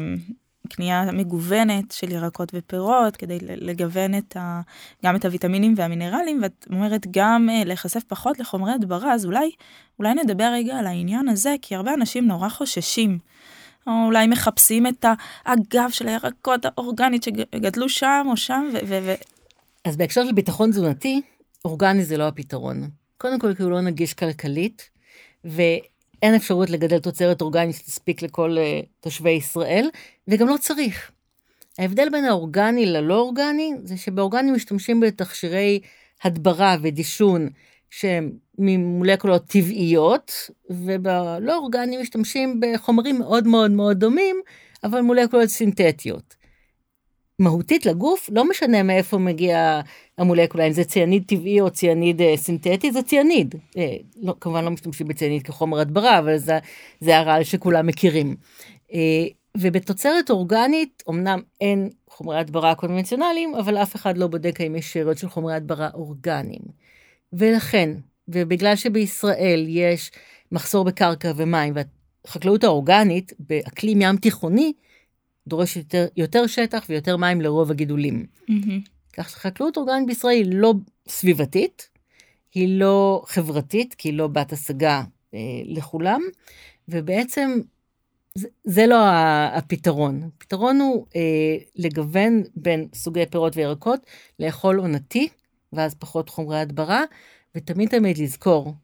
קנייה מגוונת של ירקות ופירות כדי לגוון את ה, גם את הוויטמינים והמינרלים ואת אומרת גם להיחשף פחות לחומרי הדברה אז אולי אולי נדבר רגע על העניין הזה כי הרבה אנשים נורא חוששים. או אולי מחפשים את הגב של הירקות האורגנית שגדלו שם או שם ו... ו, ו... אז בהקשר של ביטחון תזונתי אורגני זה לא הפתרון. קודם כל כי הוא לא נגיש כלכלית. ו... אין אפשרות לגדל תוצרת אורגנית שתספיק לכל uh, תושבי ישראל, וגם לא צריך. ההבדל בין האורגני ללא אורגני, זה שבאורגני משתמשים בתכשירי הדברה ודישון שהם ממולקולות טבעיות, ובלא אורגני משתמשים בחומרים מאוד מאוד מאוד דומים, אבל מולקולות סינתטיות. מהותית לגוף, לא משנה מאיפה מגיע המולקולה, אם זה ציאניד טבעי או ציאניד אה, סינתטי, זה ציאניד. אה, לא, כמובן לא משתמשים בציאניד כחומר הדברה, אבל זה, זה הרעל שכולם מכירים. אה, ובתוצרת אורגנית, אמנם אין חומרי הדברה קונבנציונליים, אבל אף אחד לא בודק האם יש שאריות של חומרי הדברה אורגניים. ולכן, ובגלל שבישראל יש מחסור בקרקע ומים, והחקלאות האורגנית באקלים ים תיכוני, דורשת יותר, יותר שטח ויותר מים לרוב הגידולים. Mm-hmm. כך שחקלאות אורגנית בישראל היא לא סביבתית, היא לא חברתית, כי היא לא בת השגה אה, לכולם, ובעצם זה, זה לא הפתרון. הפתרון הוא אה, לגוון בין סוגי פירות וירקות, לאכול עונתי, ואז פחות חומרי הדברה, ותמיד תמיד לזכור,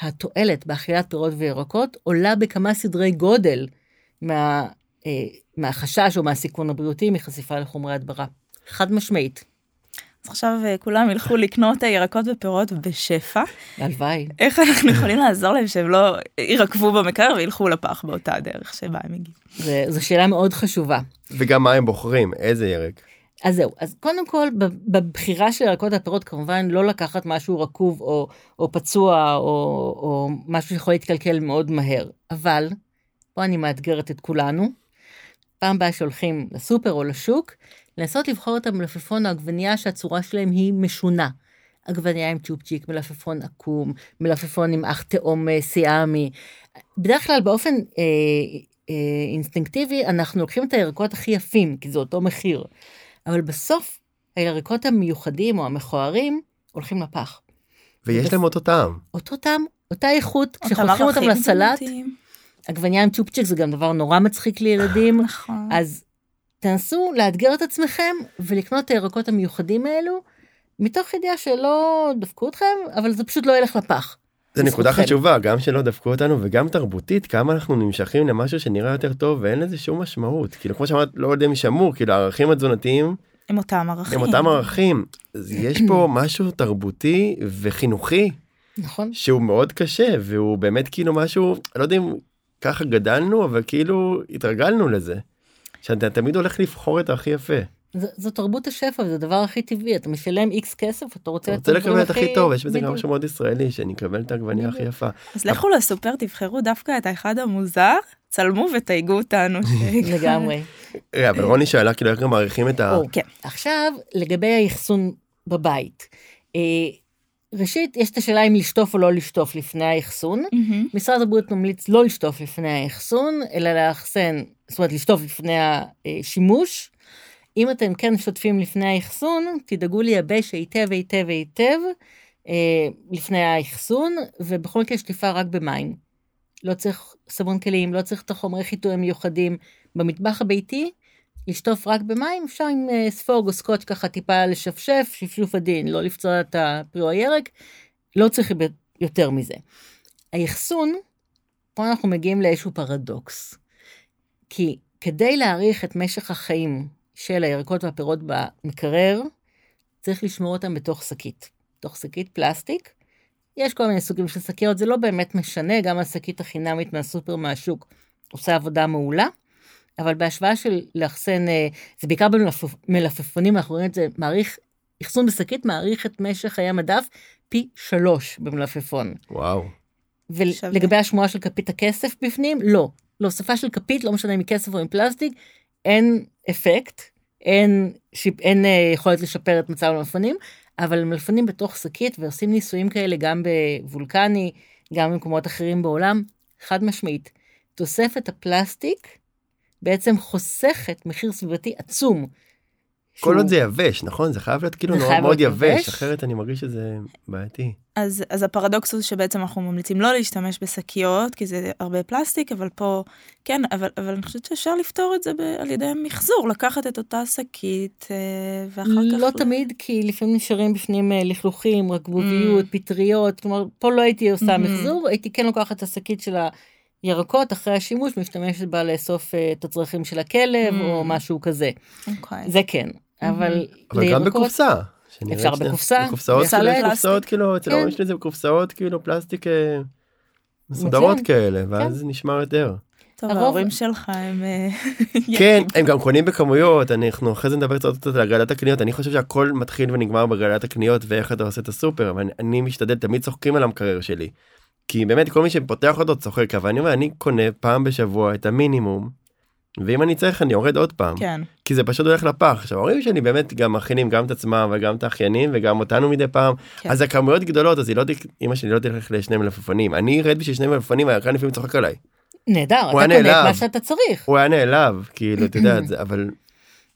התועלת באכילת פירות וירקות עולה בכמה סדרי גודל מה, אה, מהחשש או מהסיכון הבריאותי מחשיפה לחומרי הדברה. חד משמעית. אז עכשיו אה, כולם ילכו לקנות אה, ירקות ופירות בשפע. הלוואי. איך אנחנו יכולים לעזור להם שהם לא יירקבו במקרר וילכו לפח באותה דרך שבה הם הגיעו? זה- זו שאלה מאוד חשובה. וגם מה הם בוחרים, איזה ירק. אז זהו, אז קודם כל, בבחירה של ירקות והפירות, כמובן לא לקחת משהו רקוב או, או פצוע או, או משהו שיכול להתקלקל מאוד מהר. אבל, פה אני מאתגרת את כולנו, פעם הבאה שהולכים לסופר או לשוק, לנסות לבחור את המלפפון או העגבנייה שהצורה שלהם היא משונה. עגבנייה עם צ'ופצ'יק, מלפפון עקום, מלפפון עם אח תאום אה, סיאמי. בדרך כלל באופן אה, אה, אינסטינקטיבי אנחנו לוקחים את הירקות הכי יפים, כי זה אותו מחיר. אבל בסוף הירקות המיוחדים או המכוערים הולכים לפח. ויש להם אותו טעם. אותו טעם, אותה איכות, כשחותכים אותם לסלט. עגבנייה עם צ'ופצ'יק זה גם דבר נורא מצחיק לילדים, נכון. אז תנסו לאתגר את עצמכם ולקנות את הירקות המיוחדים האלו, מתוך ידיעה שלא דפקו אתכם, אבל זה פשוט לא ילך לפח. זה נקודה. חשובה, גם שלא דפקו אותנו וגם תרבותית, כמה אנחנו נמשכים למשהו שנראה יותר טוב ואין לזה שום משמעות. כאילו כמו שאמרת, לא יודע אם שמעו, כאילו הערכים התזונתיים עם אותם ערכים. הם אותם ערכים. אז יש פה משהו תרבותי וחינוכי נכון? שהוא מאוד קשה והוא באמת כאילו משהו, לא יודע אם ככה גדלנו אבל כאילו התרגלנו לזה. שאתה תמיד הולך לבחור את הכי יפה. ז- זו תרבות השפע וזה הדבר הכי טבעי, אתה משלם איקס כסף, אתה רוצה אתה רוצה לקבל את הכי טוב, יש בזה גם. משהו מאוד ישראלי, שאני אקבל את העגבנייה הכי. יפה. אז לכו לסופר, תבחרו דווקא את האחד המוזר, צלמו ותייגו אותנו. לגמרי. אבל רוני שאלה כאילו איך גם מעריכים את ה... כן. עכשיו, לגבי האחסון בבית. אה, ראשית, יש את השאלה אם לשטוף או לא לשטוף לפני האחסון. משרד הבריאות ממליץ לא לשטוף לפני האחסון, אלא לאחסן, זאת אומרת, לשטוף לפני השימוש. אם אתם כן שוטפים לפני האחסון, תדאגו לייבש היטב היטב היטב אה, לפני האחסון, ובכל מקרה שטיפה רק במים. לא צריך סבון כלים, לא צריך את החומרי חיטוי המיוחדים. במטבח הביתי, לשטוף רק במים, אפשר עם אה, ספוג או סקוץ' ככה טיפה לשפשף, שפשוף עדין, לא לפצוע את הפרי או הירק, לא צריך יותר מזה. האחסון, פה אנחנו מגיעים לאיזשהו פרדוקס. כי כדי להאריך את משך החיים של הירקות והפירות במקרר, צריך לשמור אותם בתוך שקית. בתוך שקית פלסטיק. יש כל מיני סוגים של שקיות, זה לא באמת משנה, גם השקית החינמית מהסופר מהשוק עושה עבודה מעולה. אבל בהשוואה של לאחסן, אה, זה בעיקר במלפפונים, אנחנו רואים את זה, מעריך, אחסון בשקית מעריך את משך חיי המדף פי שלוש במלפפון. וואו. ולגבי השמועה של כפית הכסף בפנים, לא. להוספה של כפית, לא משנה אם היא כסף או עם פלסטיק, אין אפקט, אין, שיפ, אין אה, יכולת לשפר את מצב המלפפונים, אבל מלפפונים בתוך שקית, ועושים ניסויים כאלה גם בוולקני, גם במקומות אחרים בעולם, חד משמעית. תוספת הפלסטיק בעצם חוסכת מחיר סביבתי עצום. כל עוד זה יבש, נכון? זה חייב להיות כאילו זה מאוד יבש. אחרת אני מרגיש שזה בעייתי. אז, אז הפרדוקס הוא שבעצם אנחנו ממליצים לא להשתמש בשקיות, כי זה הרבה פלסטיק, אבל פה, כן, אבל, אבל אני חושבת שאפשר לפתור את זה ב, על ידי מחזור, לקחת את אותה שקית, אה, ואחר כך... לא תמיד, כי לפעמים נשארים בפנים אה, לכלוכים, רקבוביות, Mm. פטריות, כלומר, פה לא הייתי עושה Mhm. מחזור, הייתי כן לוקחת את השקית של הירקות אחרי השימוש, משתמשת בה לאסוף אה, את הצרכים של הכלב, Mm. או משהו כזה. אוקיי. זה כן, אבל אבל גם בקופסה. אפשר. בקופסה, בקופסאות אפשר כאילו, לפלסטיק. קופסאות כאילו, אצל כן. ההורים שלי זה בקופסאות כאילו פלסטיק אה, מסודרות. כאלה, ואז זה נשמר יותר. טוב, ההורים שלך הם... אה, כן, הם גם קונים בכמויות, אנחנו אחרי זה נדבר קצת על הגרלת הקניות, אני חושב שהכל מתחיל ונגמר בגרלת הקניות ואיך אתה עושה את הסופר, אבל אני- אני משתדל, תמיד צוחקים על המקרר שלי. כי באמת כל מי שפותח אותו צוחק, אבל אני אומר, אני קונה פעם בשבוע את המינימום, ואם אני צריך אני יורד עוד פעם, כן. כי זה פשוט הולך לפח. עכשיו ההורים שלי באמת גם מכינים גם את עצמם וגם את האחיינים וגם אותנו מדי פעם, כן. אז הכמויות גדולות, אז היא לא, תק- אמא שלי לא תלך לשני מלפפונים, אני ארד בשביל שני מלפפונים, הירקן לפעמים צוחק עליי. נהדר, אתה הוא היה קונה את. מה שאתה צריך. הוא היה נעלב, כאילו, אתה יודע, זה, אבל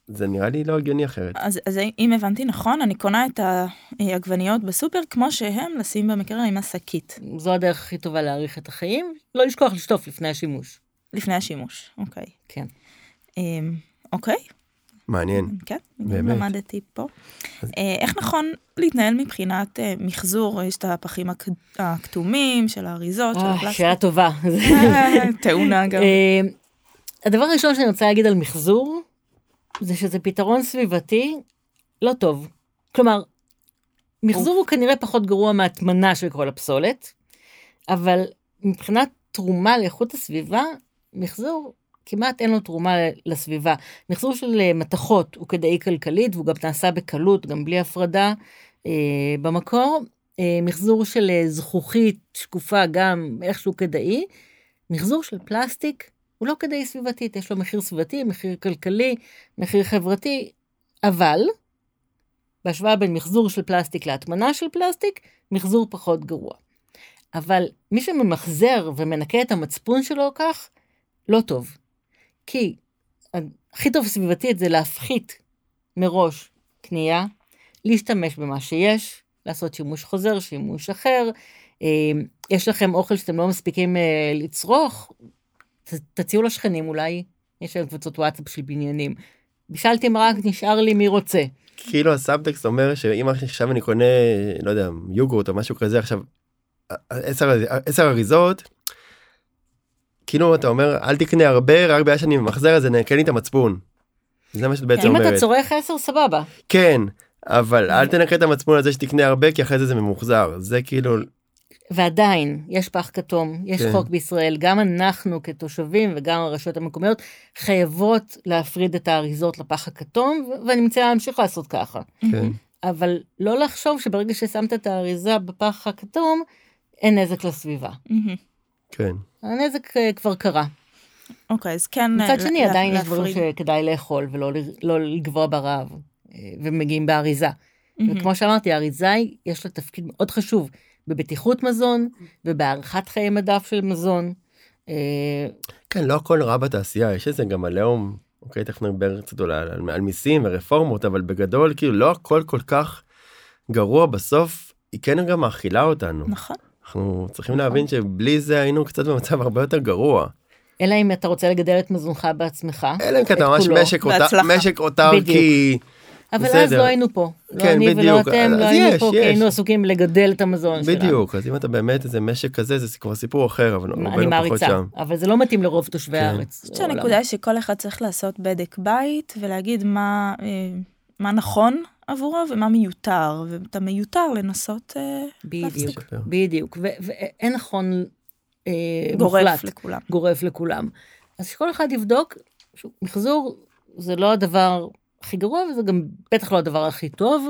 זה נראה לי לא הגיוני אחרת. אז, אז אם הבנתי נכון, אני קונה את העגבניות בסופר כמו שהם, לשים במקרר עם השקית, זו הדרך הכי טובה להאריך את החיים, לא לשכוח לשטוף לפני השימוש. לפני השימוש. אוקיי. כן. אמ, אוקיי. מעניין. כן, באמת. למדתי פה. אה, איך נכון להתנהל מבחינת אה, מחזור? יש את הפחים הכ- הכתומים של האריזות, של אה, הפלסטיק. שאלה טובה. טעונה גם. הדבר הראשון שאני רוצה להגיד על מחזור, זה שזה פתרון סביבתי לא טוב. כלומר, מחזור הוא כנראה פחות גרוע מהטמנה של כל הפסולת, אבל מבחינת תרומה לאיכות הסביבה, מחזור כמעט אין לו תרומה לסביבה. מחזור של אה, מתכות הוא כדאי כלכלית, והוא גם נעשה בקלות, גם בלי הפרדה אה, במקור. אה, מחזור של אה, זכוכית שקופה גם איכשהו כדאי. מחזור של פלסטיק הוא לא כדאי סביבתית, יש לו מחיר סביבתי, מחיר כלכלי, מחיר חברתי, אבל בהשוואה בין מחזור של פלסטיק להטמנה של פלסטיק, מחזור פחות גרוע. אבל מי שממחזר ומנקה את המצפון שלו כך, לא טוב. כי הכי טוב סביבתית זה להפחית מראש קנייה, להשתמש במה שיש, לעשות שימוש חוזר, שימוש אחר. אה, יש לכם אוכל שאתם לא מספיקים אה, לצרוך, תציעו לשכנים אולי, יש להם קבוצות וואטסאפ של בניינים. בישלתם רק, נשאר לי מי רוצה. כאילו הסאבטקסט אומר שאם עכשיו אני קונה לא יודע יוגורט או משהו כזה עכשיו עשר אריזות. כאילו אתה אומר אל תקנה הרבה רק בגלל שאני ממחזר אז זה נקן לי את המצפון. זה מה שאת בעצם אם אומרת. אתה צורך עשר, סבבה. כן אבל אל תנקה את המצפון על זה שתקנה הרבה כי אחרי זה זה ממוחזר זה כאילו ועדיין, יש פח כתום, יש כן. חוק בישראל, גם אנחנו כתושבים וגם הרשויות המקומיות חייבות להפריד את האריזות לפח הכתום, ואני מציעה להמשיך לעשות ככה. כן. אבל לא לחשוב שברגע ששמת את האריזה בפח הכתום, אין נזק לסביבה. כן. הנזק אה, כבר קרה. אוקיי, אז כן... מצד שני, לה- עדיין יש דברים. שכדאי לאכול ולא לא לגבוה ברעב, אה, ומגיעים באריזה. וכמו שאמרתי, האריזה יש לה תפקיד מאוד חשוב בבטיחות מזון ובהארכת חיי מדף של מזון. אה, כן לא הכל רע בתעשייה יש איזה גם עליהום אוקיי תכף נדבר קצת אולי על, על, על מיסים ורפורמות אבל בגדול כאילו לא הכל כל כך גרוע בסוף היא כן גם מאכילה אותנו נכון. אנחנו צריכים להבין שבלי זה היינו קצת במצב הרבה יותר גרוע. אלא אם אתה רוצה לגדל את מזונך בעצמך. אלא אם כן אתה את ממש. משק אותה-. משק אותרקי. אבל אז בסדר. לא היינו פה. לא כן, אני ולא בדיוק. אתם, אז לא היינו יש, פה, כי יש. היינו עסוקים לגדל את המזון שלנו. בדיוק אז אם אתה באמת איזה משק כזה זה כבר סיפור אחר אבל אני רובנו פחות מעריצה, שם. אבל זה לא מתאים לרוב תושבי כן. הארץ. אני חושבת שהנקודה היא שכל אחד צריך לעשות בדק בית ולהגיד מה, אה, מה נכון עבורו ומה מיותר, ואת המיותר לנסות אה, בדיוק, לשפר. בדיוק. ואין נכון אה, גורף מוחלט, לכולם. גורף לכולם. אז שכל אחד יבדוק, מחזור זה לא הדבר הכי גרוע, וזה גם בטח לא הדבר הכי טוב.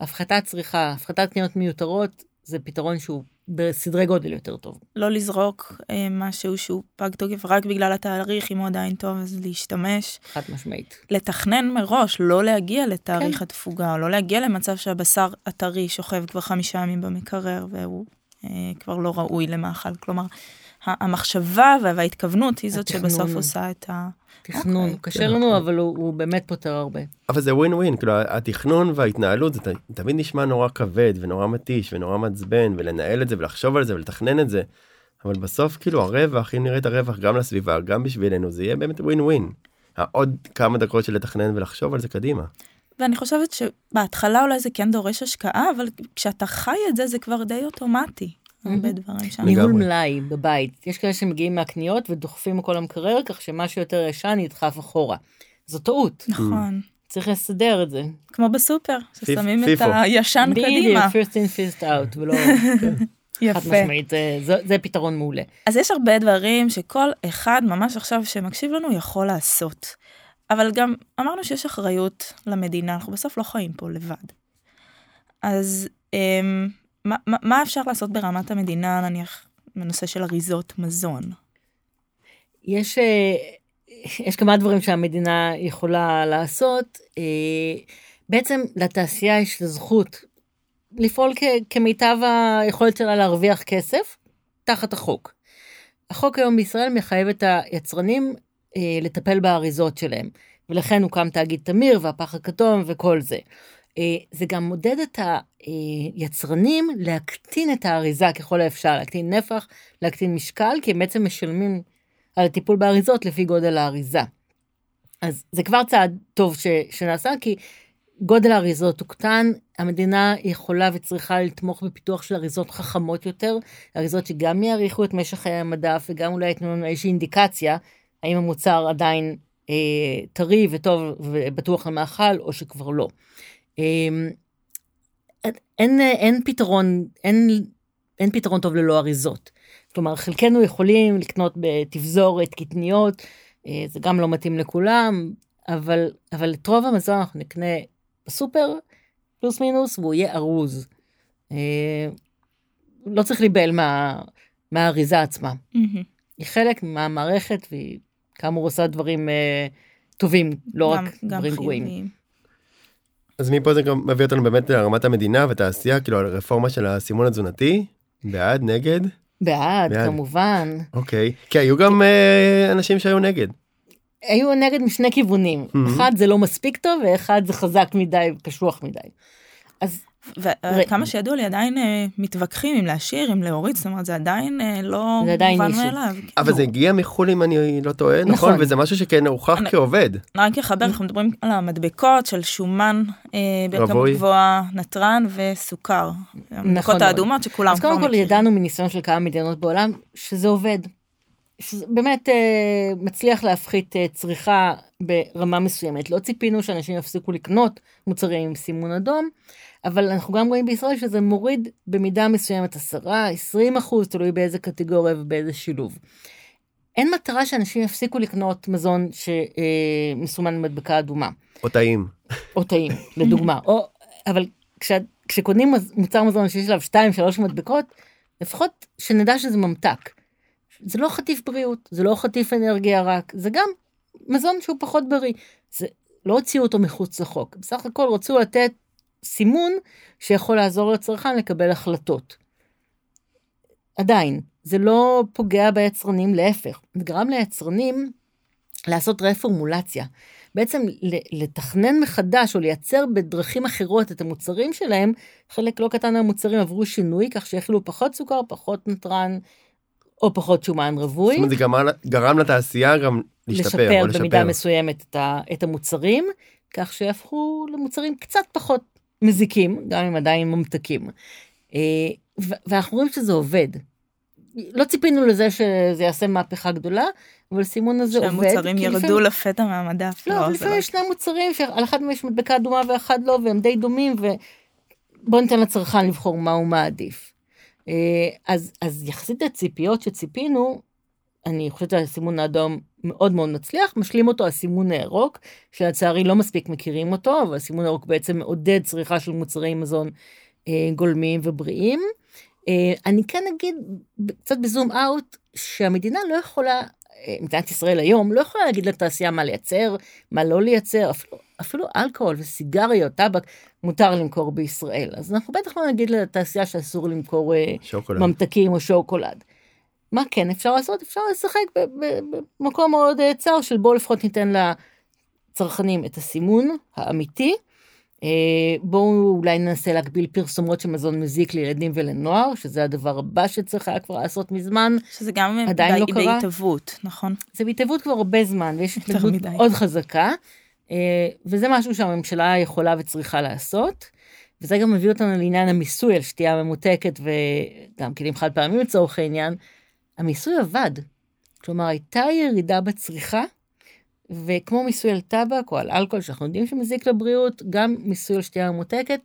הפחתת צריכה, הפחתת קניות מיותרות, זה פתרון שהוא בסדרי גודל יותר טוב. לא לזרוק אה, משהו שהוא פג תוקף רק בגלל התאריך, אם הוא עדיין טוב, אז להשתמש. חד משמעית. לתכנן מראש, לא להגיע לתאריך כן. התפוגה, או לא להגיע למצב שהבשר הטרי שוכב כבר חמישה ימים במקרר והוא אה, כבר לא ראוי למאכל. כלומר, המחשבה וה- וההתכוונות היא זאת התכנון. שבסוף עושה את ה... תכנון, אוקיי. קשה. לנו, אבל הוא, הוא באמת פותר הרבה. אבל זה ווין ווין כאילו התכנון וההתנהלות זה ת- תמיד נשמע נורא כבד ונורא מתיש ונורא מעצבן ולנהל את זה ולחשוב על זה ולתכנן את זה. אבל בסוף כאילו הרווח אם נראה את הרווח גם לסביבה גם בשבילנו זה יהיה באמת ווין ווין. עוד כמה דקות של לתכנן ולחשוב על זה קדימה. ואני חושבת שבהתחלה אולי זה כן דורש השקעה, אבל כשאתה חי את זה, זה כבר די אוטומטי. הרבה דברים שם. ניהול. מלאי בבית. יש כאלה שמגיעים מהקניות ודוחפים הכל למקרר, כך שמה שיותר ישן ידחף אחורה. זו טעות, נכון. צריך לסדר את זה. כמו בסופר, ששמים את. הישן בדיוק, קדימה. first in, first out, ולא חד יפה. משמעית, זה- זה- זה פתרון מעולה. אז יש הרבה דברים שכל אחד ממש עכשיו שמקשיב לנו יכול לעשות. אבל גם אמרנו שיש אחריות למדינה, אנחנו בסוף לא חיים פה לבד. אז אמ, מה, מה, אפשר לעשות ברמת המדינה, נניח, בנושא של אריזות מזון? יש, אה, יש כמה דברים שהמדינה יכולה לעשות. אה, בעצם לתעשייה יש את הזכות לפעול כ- כמיטב היכולת שלה להרוויח כסף תחת החוק. החוק היום בישראל מחייב את היצרנים אה, לטפל באריזות שלהם, ולכן הוקם תאגיד תמיר והפח הכתום וכל זה. אה, זה גם מודד את היצרנים להקטין את האריזה ככל האפשר, להקטין נפח, להקטין משקל, כי הם בעצם משלמים על הטיפול באריזות לפי גודל האריזה. אז זה כבר צעד טוב ש, שנעשה, כי גודל האריזות הוא קטן, המדינה יכולה וצריכה לתמוך בפיתוח של אריזות חכמות יותר, אריזות שגם יאריכו את משך חיי המדף וגם אולי ייתנו לנו איזושהי אינדיקציה, האם המוצר עדיין אה, טרי וטוב ובטוח למאכל או שכבר לא. אה, אין, אין פתרון, אין, אין פתרון טוב ללא אריזות. כלומר, חלקנו יכולים לקנות בתפזורת, קטניות, אה, זה גם לא מתאים לכולם, אבל, אבל את רוב המזון אנחנו נקנה בסופר, פלוס מינוס, והוא יהיה ארוז. אה, לא צריך להיבהל מה, מהאריזה עצמה. מהמם. היא חלק מהמערכת, והיא כאמור עושה דברים אה, טובים, לא גם- רק גם דברים גרועים. אז מפה זה גם מביא אותנו באמת לרמת המדינה ותעשייה, כאילו על הרפורמה של הסימון התזונתי, בעד, נגד, בעד, בעד. כמובן. אוקיי, כי היו גם אה, אנשים שהיו נגד. היו נגד משני כיוונים. Mhm. אחד זה לא מספיק טוב, ואחד זה חזק מדי וקשוח מדי. אז וכמה שידוע לי עדיין אה, מתווכחים אם להשאיר, אם להוריד, זאת אומרת זה עדיין אה, לא זה עדיין מובן. מאליו. אבל זה הגיע מחו"ל אם אני לא טועה, נכון? נכון. וזה משהו שכן הוכח אני- כעובד. רק לחבר, אנחנו מדברים על המדבקות של שומן אה, בכמות. גבוהה, נתרן וסוכר. המדבקות מאוד. האדומות שכולם אז קודם כל. ידענו מניסיון של כמה מדינות בעולם שזה עובד. שזה באמת אה, מצליח להפחית אה, צריכה ברמה מסוימת. לא ציפינו שאנשים יפסיקו לקנות מוצרים עם סימון אדום, אבל אנחנו גם רואים בישראל שזה מוריד במידה מסוימת 10, 20 אחוז, תלוי באיזה קטגוריה ובאיזה שילוב. אין מטרה שאנשים יפסיקו לקנות מזון שמסומן במדבקה אדומה. או טעים. או טעים, לדוגמה. או, אבל כש, כשקונים מוצר מזון שיש עליו 2-3 מדבקות, לפחות שנדע שזה ממתק. זה לא חטיף בריאות, זה לא חטיף אנרגיה רק, זה גם מזון שהוא פחות בריא. זה, לא הוציאו אותו מחוץ לחוק. בסך הכל רצו לתת סימון שיכול לעזור לצרכן לקבל החלטות. עדיין, זה לא פוגע ביצרנים, להפך, זה גרם ליצרנים לעשות רפורמולציה. בעצם לתכנן מחדש או לייצר בדרכים אחרות את המוצרים שלהם, חלק לא קטן מהמוצרים עברו שינוי, כך שיכילו פחות סוכר, פחות נתרן, או פחות שומן זאת רווי. אומרת, זה גרם, גרם לתעשייה גם להשתפר, לשפר או לשפר. במידה מסוימת את, ה, את המוצרים, כך שיהפכו למוצרים קצת פחות מזיקים, גם אם עדיין ממתקים. אה, ואנחנו רואים שזה עובד. לא ציפינו לזה שזה יעשה מהפכה גדולה, אבל סימון הזה עובד. שהמוצרים ירדו לפעמים- לפתע מהמדף. לא, אבל זה לפעמים יש שני מוצרים שעל אחד מהם יש מדבקה אדומה ואחד לא, והם די דומים, ובוא ניתן לצרכן לבחור מה הוא מעדיף. אה, אז, אז יחסית לציפיות שציפינו, אני חושבת שהסימון האדום מאוד מאוד מצליח, משלים אותו הסימון הירוק, שלצערי לא מספיק מכירים אותו, אבל הסימון הירוק בעצם מעודד צריכה של מוצרי מזון אה, גולמיים ובריאים. אה, אני כן אגיד, קצת בזום אאוט, שהמדינה לא יכולה, אה, מדינת ישראל היום, לא יכולה להגיד לתעשייה מה לייצר, מה לא לייצר, אפילו, אפילו אלכוהול וסיגריות, טבק, מותר למכור בישראל. אז אנחנו בטח לא נגיד לתעשייה שאסור למכור אה. ממתקים או שוקולד. מה כן אפשר לעשות? אפשר לשחק במקום מאוד אה, צר של בואו לפחות ניתן לצרכנים את הסימון האמיתי. אה, בואו אולי ננסה להגביל פרסומות של מזון מזיק לילדים ולנוער, שזה הדבר הבא שצריך היה כבר לעשות מזמן. שזה גם עדיין ב- לא קרה? בהתהוות, נכון? זה בהתהוות כבר הרבה זמן, ויש התנגדות. מאוד חזקה, אה, וזה משהו שהממשלה יכולה וצריכה לעשות. וזה גם מביא אותנו לעניין המיסוי על שתייה ממותקת וגם כלים חד פעמים לצורך העניין. המיסוי עבד. כלומר, הייתה ירידה בצריכה, וכמו מיסוי על טבק או על אלכוהול, שאנחנו יודעים שמזיק לבריאות, גם מיסוי על שתייה ממותקת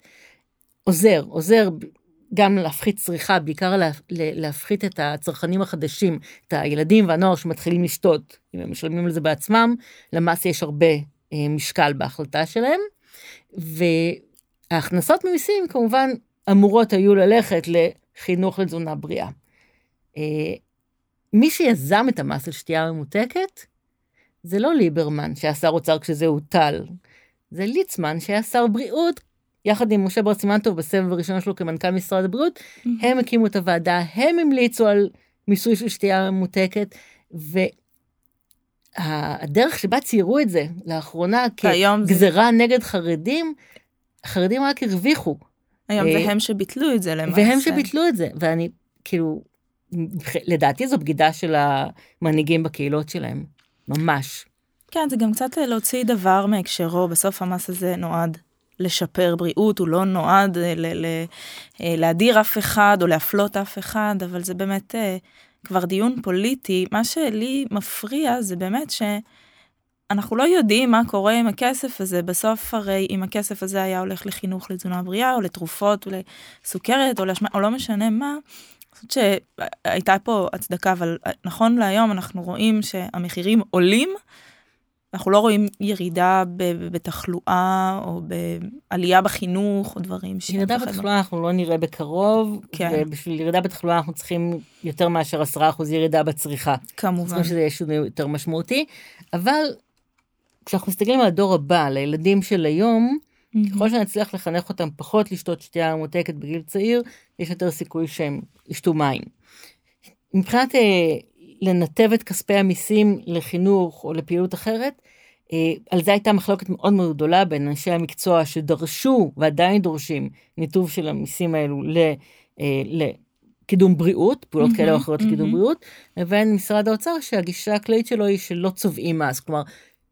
עוזר, עוזר גם להפחית צריכה, בעיקר לה, לה- להפחית את הצרכנים החדשים, את הילדים והנוער שמתחילים לשתות, אם הם משלמים על זה בעצמם, למעשה יש הרבה אה, משקל בהחלטה שלהם, וההכנסות ממיסים כמובן אמורות היו ללכת לחינוך לתזונה בריאה. אה, מי שיזם את המס על שתייה ממותקת, זה לא ליברמן שהיה שר אוצר כשזה הוטל, זה ליצמן שהיה שר בריאות, יחד עם משה בר סימן-טוב בסבב הראשון שלו כמנכ"ל משרד הבריאות, הם הקימו את הוועדה, הם המליצו על מיסוי של שתייה ממותקת, והדרך שבה ציירו את זה לאחרונה והיום זה- כגזרה נגד חרדים, החרדים רק הרוויחו, היום אה, זה הם שביטלו את זה למעשה. והם שביטלו את זה, ואני, כאילו, לדעתי זו בגידה של המנהיגים בקהילות שלהם, ממש. כן, זה גם קצת להוציא דבר מהקשרו, בסוף המס הזה נועד לשפר בריאות, הוא לא נועד אה, ל- ל- אה, להדיר אף אחד או להפלות אף אחד, אבל זה באמת אה, כבר דיון פוליטי. מה שלי מפריע זה באמת שאנחנו לא יודעים מה קורה עם הכסף הזה. בסוף הרי אם הכסף הזה היה הולך לחינוך לתזונה בריאה, או לתרופות, או לסוכרת, או, לשמה, או לא משנה מה, חושבת שהייתה פה הצדקה, אבל נכון להיום אנחנו רואים שהמחירים עולים. אנחנו לא רואים ירידה בתחלואה או בעלייה בחינוך או דברים ש... ירידה בתחלואה אנחנו לא נראה בקרוב, כן. ובשביל ירידה בתחלואה אנחנו צריכים יותר מאשר 10% ירידה בצריכה. כמובן. צריכים שזה יהיה שינוי יותר משמעותי, אבל כשאנחנו מסתכלים על הדור הבא, לילדים של היום, mm-hmm. ככל שנצליח לחנך אותם פחות לשתות שתייה ממותקת בגיל צעיר, יש יותר סיכוי שהם ישתו מים. מבחינת אה, לנתב את כספי המיסים לחינוך או לפעילות אחרת, אה, על זה הייתה מחלוקת מאוד מאוד גדולה בין אנשי המקצוע שדרשו ועדיין דורשים ניתוב של המיסים האלו ל, אה, לקידום בריאות, פעולות mm-hmm, כאלה או אחרות mm-hmm. לקידום בריאות, לבין משרד האוצר שהגישה הכללית שלו היא שלא צובעים מס, כלומר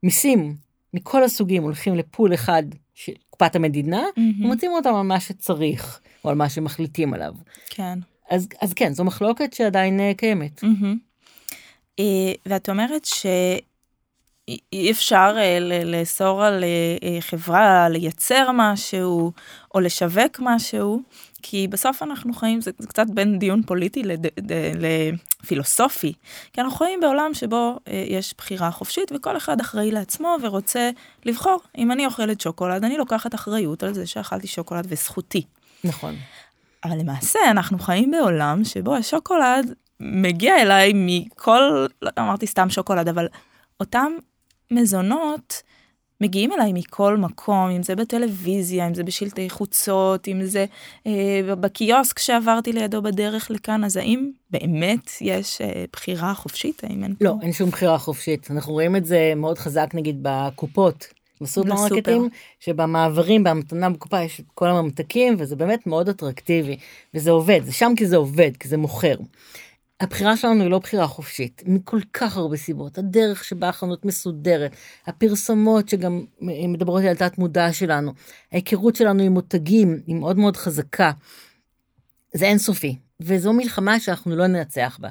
מיסים מכל הסוגים הולכים לפול אחד של קופת המדינה, mm-hmm. ומוצאים אותם על מה שצריך, או על מה שמחליטים עליו. כן. אז, אז כן, זו מחלוקת שעדיין uh, קיימת. Mm-hmm. ואת אומרת ש... אי אפשר uh, לאסור על חברה לייצר משהו או לשווק משהו, כי בסוף אנחנו חיים, זה, זה קצת בין דיון פוליטי לד, ד, לפילוסופי, כי אנחנו חיים בעולם שבו uh, יש בחירה חופשית וכל אחד אחראי לעצמו ורוצה לבחור. אם אני אוכלת שוקולד, אני לוקחת אחריות על זה שאכלתי שוקולד וזכותי. נכון. אבל למעשה אנחנו חיים בעולם שבו השוקולד מגיע אליי מכל, לא אמרתי סתם שוקולד, אבל אותם מזונות מגיעים אליי מכל מקום, אם זה בטלוויזיה, אם זה בשלטי חוצות, אם זה אה, בקיוסק שעברתי לידו בדרך לכאן, אז האם באמת יש אה, בחירה חופשית? האם אין לא, פה? אין שום בחירה חופשית. אנחנו רואים את זה מאוד חזק נגיד בקופות. בסופרמרקטים, שבמעברים, בהמתנה בקופה יש את כל הממתקים, וזה באמת מאוד אטרקטיבי, וזה עובד, זה שם כי זה עובד, כי זה מוכר. הבחירה שלנו היא לא בחירה חופשית, מכל כך הרבה סיבות. הדרך שבה החנות מסודרת, הפרסומות שגם מדברות על תת מודע שלנו, ההיכרות שלנו עם מותגים היא מאוד מאוד חזקה. זה אינסופי, וזו מלחמה שאנחנו לא ננצח בה.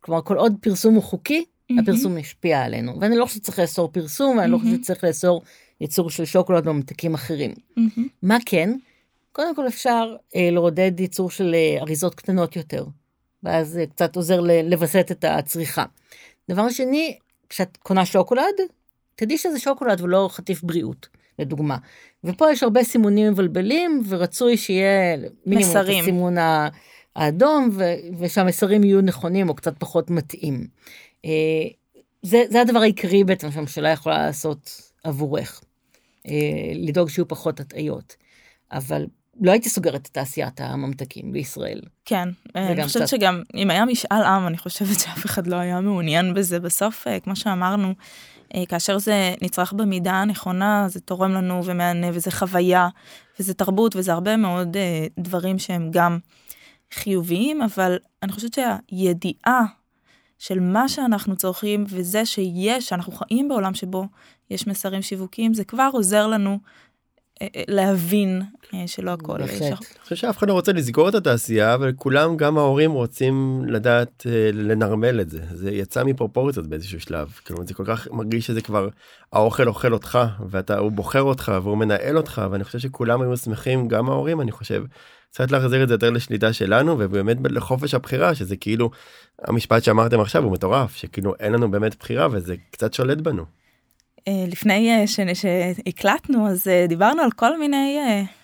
כלומר, כל עוד פרסום הוא חוקי, mm-hmm. הפרסום ישפיע עלינו. ואני לא חושבת שצריך לאסור פרסום, ואני mm-hmm. לא חושבת שצריך לאסור ייצור של שוקולד ממתקים אחרים. Mm-hmm. מה כן? קודם כל אפשר אה, לעודד ייצור של אה, אריזות קטנות יותר. ואז זה קצת עוזר לווסת את הצריכה. דבר שני, כשאת קונה שוקולד, תדעי שזה שוקולד ולא חטיף בריאות, לדוגמה. ופה יש הרבה סימונים מבלבלים, ורצוי שיהיה מינימום את הסימון האדום, ו- ושהמסרים יהיו נכונים או קצת פחות מתאים. אה, זה, זה הדבר העיקרי בעצם שהממשלה יכולה לעשות עבורך, אה, לדאוג שיהיו פחות הטעיות. אבל לא הייתי סוגרת את תעשיית הממתקים בישראל. כן, אני חושבת קצת... שגם אם היה משאל עם, אני חושבת שאף אחד לא היה מעוניין בזה. בסוף, אה, כמו שאמרנו, אה, כאשר זה נצרך במידה הנכונה, זה תורם לנו ומהנה, וזה חוויה, וזה תרבות, וזה הרבה מאוד אה, דברים שהם גם חיוביים, אבל אני חושבת שהידיעה של מה שאנחנו צורכים, וזה שיש, שאנחנו חיים בעולם שבו יש מסרים שיווקיים, זה כבר עוזר לנו להבין אה, שלא הכל בהחלט. אני חושב שאף אחד לא רוצה לסגור את התעשייה אבל כולם גם ההורים רוצים לדעת אה, לנרמל את זה זה יצא מפרופורציות באיזשהו שלב כאילו זה כל כך מרגיש שזה כבר האוכל אוכל אותך ואתה הוא בוחר אותך והוא מנהל אותך ואני חושב שכולם היו שמחים גם ההורים אני חושב. קצת להחזיר את זה יותר לשליטה שלנו ובאמת לחופש הבחירה שזה כאילו המשפט שאמרתם עכשיו הוא מטורף שכאילו אין לנו באמת בחירה וזה קצת שולט בנו. אה, לפני אה, שהקלטנו אז אה, דיברנו על כל מיני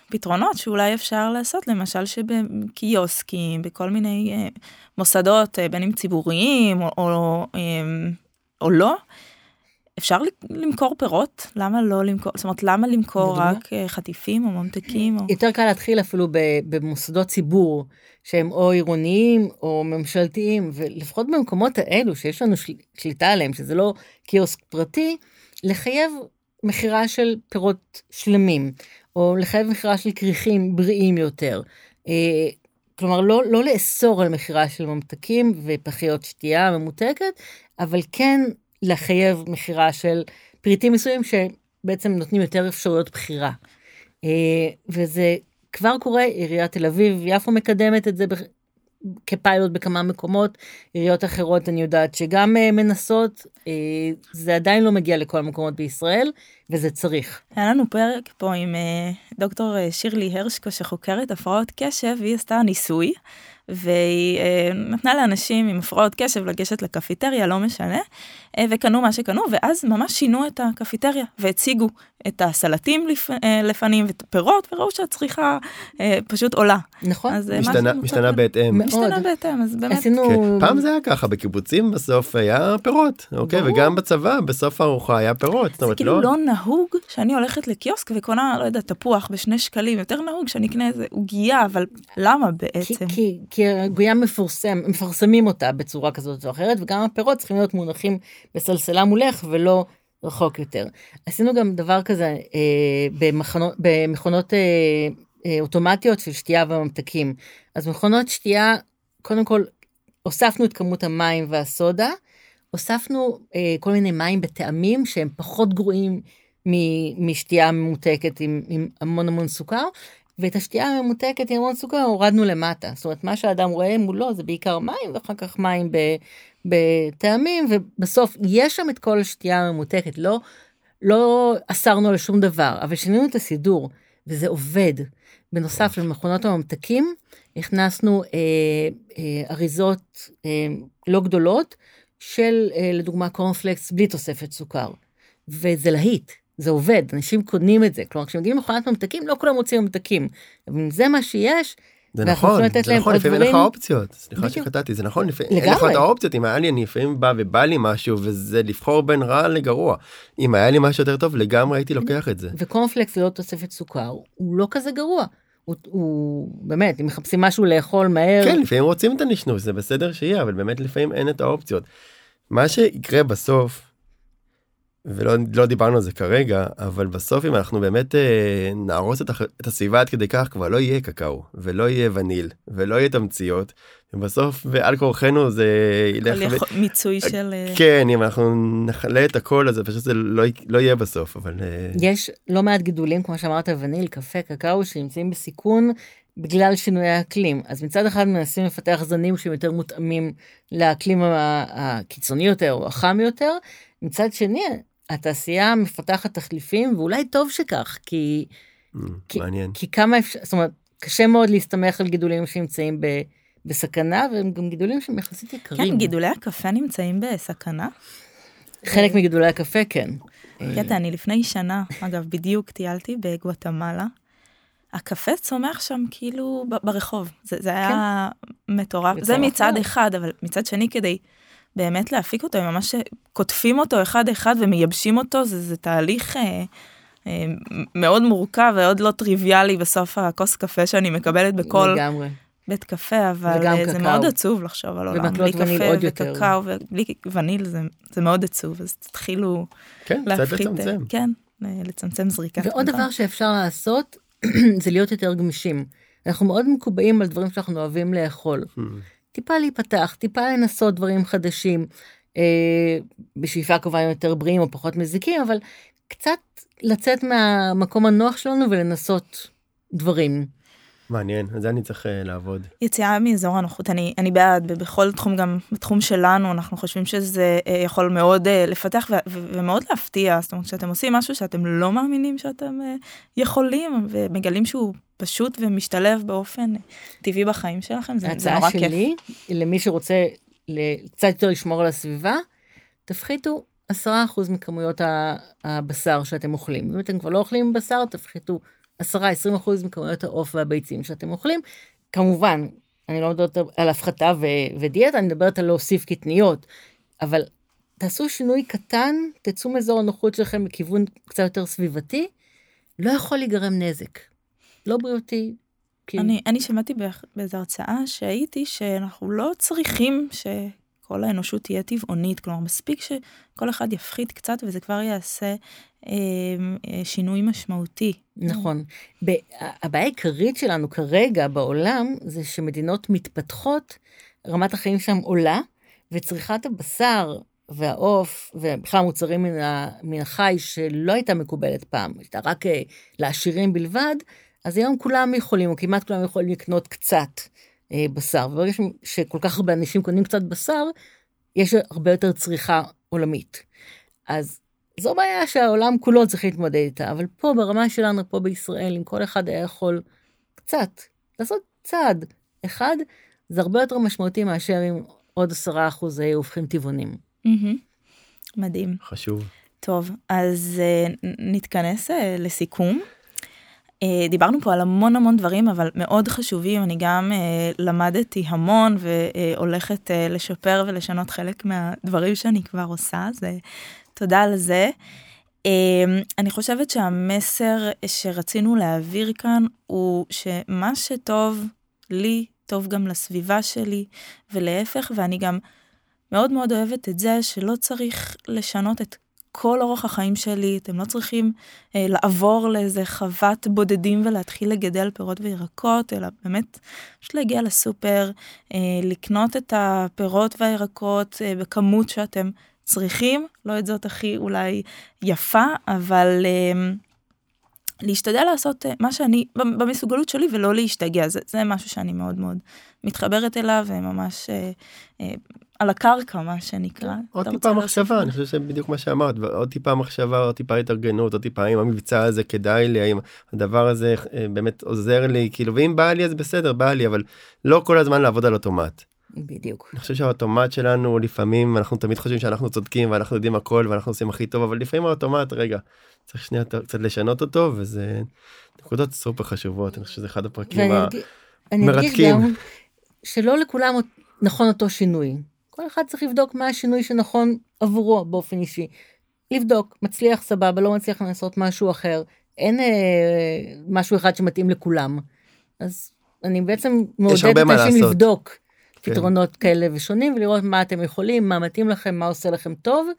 פתרונות שאולי אפשר לעשות למשל שבקיוסקים בכל מיני מוסדות בין אם ציבוריים או, או, או לא. אפשר למכור פירות למה לא למכור זאת אומרת למה למכור רק חטיפים או ממתקים או... יותר קל להתחיל אפילו במוסדות ציבור שהם או עירוניים או ממשלתיים ולפחות במקומות האלו שיש לנו שליטה עליהם שזה לא קיוסק פרטי לחייב מכירה של פירות שלמים, או לחייב מכירה של כריכים בריאים יותר. אה, כלומר, לא, לא לאסור על מכירה של ממתקים ופחיות שתייה ממותקת, אבל כן לחייב מכירה של פריטים מסוימים שבעצם נותנים יותר אפשרויות בחירה. אה, וזה כבר קורה, עיריית תל אביב, יפו מקדמת את זה כפיילוט בכמה מקומות, עיריות אחרות אני יודעת שגם uh, מנסות, uh, זה עדיין לא מגיע לכל המקומות בישראל, וזה צריך. היה לנו פרק פה עם uh, דוקטור שירלי הרשקו שחוקרת הפרעות קשב, והיא עשתה ניסוי. והיא אה, נתנה לאנשים עם הפרעות קשב לגשת לקפיטריה, לא משנה, אה, וקנו מה שקנו, ואז ממש שינו את הקפיטריה, והציגו את הסלטים לפ, אה, לפנים ואת הפירות, וראו שהצריכה אה, פשוט עולה. נכון. אז, אה, משתנה, משתנה בהתאם. משתנה בהתאם, אז באמת. עשינו... כן. פעם זה היה ככה, בקיבוצים בסוף היה פירות, אוקיי? ברור. וגם בצבא, בסוף הארוחה היה פירות. זה כאילו לא... לא נהוג שאני הולכת לקיוסק וקונה, לא יודע, תפוח בשני שקלים, יותר נהוג שאני אקנה איזה עוגיה, אבל למה בעצם? כי, כי, כי הגויה מפורסם, מפרסמים אותה בצורה כזאת או אחרת, וגם הפירות צריכים להיות מונחים בסלסלה מולך ולא רחוק יותר. עשינו גם דבר כזה אה, במכונות, במכונות אה, אה, אוטומטיות של שתייה וממתקים. אז מכונות שתייה, קודם כל, הוספנו את כמות המים והסודה, הוספנו אה, כל מיני מים בטעמים שהם פחות גרועים משתייה ממותקת עם, עם המון המון סוכר, ואת השתייה הממותקת עם המון סוכר הורדנו למטה. זאת אומרת, מה שאדם רואה מולו זה בעיקר מים, ואחר כך מים בטעמים, ובסוף יש שם את כל השתייה הממותקת, לא, לא אסרנו על שום דבר, אבל שינינו את הסידור, וזה עובד. בנוסף למכונות הממתקים, הכנסנו אה, אה, אריזות אה, לא גדולות של, אה, לדוגמה, קורנפלקס בלי תוספת סוכר, וזה להיט. זה עובד, אנשים קונים את זה. כלומר, כשמגיעים למכונת ממתקים, לא כולם רוצים ממתקים. אבל אם זה מה שיש, זה נכון, זה נכון, לפעמים אין לך אופציות, סליחה שקטעתי, זה נכון, לפעמים אין לך את האופציות, אם היה לי, אני לפעמים בא ובא לי משהו, וזה לבחור בין רע לגרוע. אם היה לי משהו יותר טוב, לגמרי הייתי לוקח את זה. וקורנפלקס ללא תוספת סוכר, הוא לא כזה גרוע. הוא, הוא באמת, אם מחפשים משהו לאכול מהר. כן, לפעמים רוצים את הנשנוש, זה בסדר שיהיה, אבל באמת לפעמים אין את האופציות. מה שיקרה בסוף, ולא לא דיברנו על זה כרגע, אבל בסוף אם אנחנו באמת אה, נהרוס את, את הסביבה עד כדי כך, כבר לא יהיה קקאו, ולא יהיה וניל, ולא יהיה תמציות, ובסוף בעל כורחנו זה ילך... ו... מיצוי של... אה, כן, אם אנחנו נכלה את הכל, אז פשוט זה לא, לא יהיה בסוף, אבל... אה, יש לא מעט גידולים, כמו שאמרת, וניל, קפה, קקאו, שנמצאים בסיכון. בגלל שינויי האקלים. אז מצד אחד מנסים לפתח זנים שהם יותר מותאמים לאקלים הקיצוני יותר או החם יותר, מצד שני התעשייה מפתחת תחליפים, ואולי טוב שכך, כי... Mm, כי, מעניין. כי כמה אפשר, זאת אומרת, קשה מאוד להסתמך על גידולים שנמצאים ב, בסכנה, והם גם גידולים שהם יחסית יקרים. כן, גידולי הקפה נמצאים בסכנה. חלק מגידולי הקפה, כן. קטע, אני לפני שנה, אגב, בדיוק טיילתי בגואטמלה. הקפה צומח שם כאילו ברחוב, זה, זה היה כן. מטורף. זה מצד אחד, אבל מצד שני, כדי באמת להפיק אותו, הם ממש קוטפים אותו אחד אחד ומייבשים אותו, זה, זה תהליך אה, אה, מאוד מורכב ועוד לא טריוויאלי בסוף הכוס קפה שאני מקבלת בכל לגמרי. בית קפה, אבל אה, זה קקאו. מאוד עצוב לחשוב על עולם בלי קפה וקקאו ובלי וניל, זה, זה מאוד עצוב, אז תתחילו כן, להפחית, לצמצם. כן, לצמצם זריקת. ועוד דבר שאפשר לעשות, זה להיות יותר גמישים. אנחנו מאוד מקובעים על דברים שאנחנו אוהבים לאכול. טיפה להיפתח, טיפה לנסות דברים חדשים, אה, בשאיפה כמובן יותר בריאים או פחות מזיקים, אבל קצת לצאת מהמקום הנוח שלנו ולנסות דברים. מעניין, על זה אני צריך uh, לעבוד. יציאה מאזור הנוחות, אני, אני בעד, בכל תחום, גם בתחום שלנו, אנחנו חושבים שזה uh, יכול מאוד uh, לפתח ו- ו- ומאוד להפתיע, זאת אומרת, כשאתם עושים משהו שאתם לא מאמינים שאתם uh, יכולים, ומגלים שהוא פשוט ומשתלב באופן טבעי בחיים שלכם, זה, זה נורא כיף. ההצעה שלי, למי שרוצה קצת יותר לשמור על הסביבה, תפחיתו 10% מכמויות הבשר שאתם אוכלים. אם אתם כבר לא אוכלים בשר, תפחיתו 10-20% מכמויות העוף והביצים שאתם אוכלים. כמובן, אני לא מדברת על הפחתה ו- ודיאטה, אני מדברת על להוסיף קטניות, אבל תעשו שינוי קטן, תצאו מאזור הנוחות שלכם בכיוון קצת יותר סביבתי, לא יכול להיגרם נזק. לא בריאותי. כי... אני, אני שמעתי באיזו הרצאה שהייתי שאנחנו לא צריכים שכל האנושות תהיה טבעונית, כלומר מספיק שכל אחד יפחית קצת וזה כבר יעשה שינוי משמעותי. נכון. הבעיה העיקרית שלנו כרגע בעולם זה שמדינות מתפתחות, רמת החיים שם עולה, וצריכת הבשר והעוף, ובכלל מוצרים מן, מן החי שלא הייתה מקובלת פעם, הייתה רק אה, לעשירים בלבד, אז היום כולם יכולים, או כמעט כולם יכולים לקנות קצת אה, בשר. וברגע שכל כך הרבה אנשים קונים קצת בשר, יש הרבה יותר צריכה עולמית. אז זו בעיה שהעולם כולו צריך להתמודד איתה, אבל פה ברמה שלנו, פה בישראל, אם כל אחד היה יכול קצת, לעשות צעד אחד, זה הרבה יותר משמעותי מאשר אם עוד עשרה אחוז היו הופכים טבעונים. מדהים. חשוב. טוב, אז uh, נתכנס uh, לסיכום. Uh, דיברנו פה על המון המון דברים, אבל מאוד חשובים. אני גם uh, למדתי המון והולכת uh, לשפר ולשנות חלק מהדברים שאני כבר עושה, uh, תודה על זה. Uh, אני חושבת שהמסר שרצינו להעביר כאן הוא שמה שטוב לי, טוב גם לסביבה שלי, ולהפך, ואני גם מאוד מאוד אוהבת את זה שלא צריך לשנות את כל אורח החיים שלי, אתם לא צריכים אה, לעבור לאיזה חוות בודדים ולהתחיל לגדל פירות וירקות, אלא באמת פשוט להגיע לסופר, אה, לקנות את הפירות והירקות אה, בכמות שאתם צריכים, לא את זאת הכי אולי יפה, אבל אה, להשתדל לעשות אה, מה שאני, במסוגלות שלי ולא להשתגע, זה, זה משהו שאני מאוד מאוד מתחברת אליו וממש אה, אה, על הקרקע מה שנקרא. כן, עוד טיפה מחשבה, אני חושב שבדיוק מה שאמרת, עוד טיפה מחשבה, עוד טיפה התארגנות, עוד טיפה האם המבצע הזה כדאי לי, האם הדבר הזה אה, באמת עוזר לי, כאילו, ואם בא לי אז בסדר, בא לי, אבל לא כל הזמן לעבוד על אוטומט. בדיוק. אני חושב שהאוטומט שלנו לפעמים אנחנו תמיד חושבים שאנחנו צודקים ואנחנו יודעים הכל ואנחנו עושים הכי טוב אבל לפעמים האוטומט רגע צריך שנייה קצת לשנות אותו וזה נקודות סופר חשובות אני חושב שזה אחד הפרקים המרתקים. שלא לכולם נכון אותו שינוי. כל אחד צריך לבדוק מה השינוי שנכון עבורו באופן אישי. לבדוק מצליח סבבה לא מצליח לעשות משהו אחר אין אה, משהו אחד שמתאים לכולם. אז אני בעצם מעודדת אנשים לבדוק. כן. פתרונות כאלה ושונים ולראות מה אתם יכולים, מה מתאים לכם, מה עושה לכם טוב.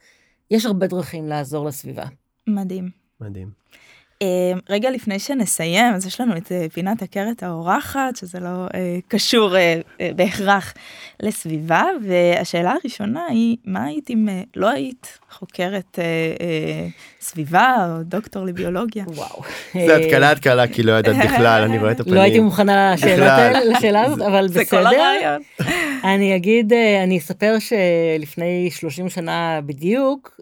יש הרבה דרכים לעזור לסביבה. מדהים. מדהים. Uh, רגע לפני שנסיים, אז יש לנו את uh, פינת עקרת האורחת, שזה לא uh, קשור uh, בהכרח לסביבה, והשאלה הראשונה היא, מה היית אם לא היית חוקרת סביבה או דוקטור לביולוגיה? וואו. זה התקלה התקלה, כי לא ידעת בכלל, אני רואה את הפנים. לא הייתי מוכנה לשאלה הזאת, אבל בסדר. זה כל הרעיון. אני אגיד, אני אספר שלפני 30 שנה בדיוק,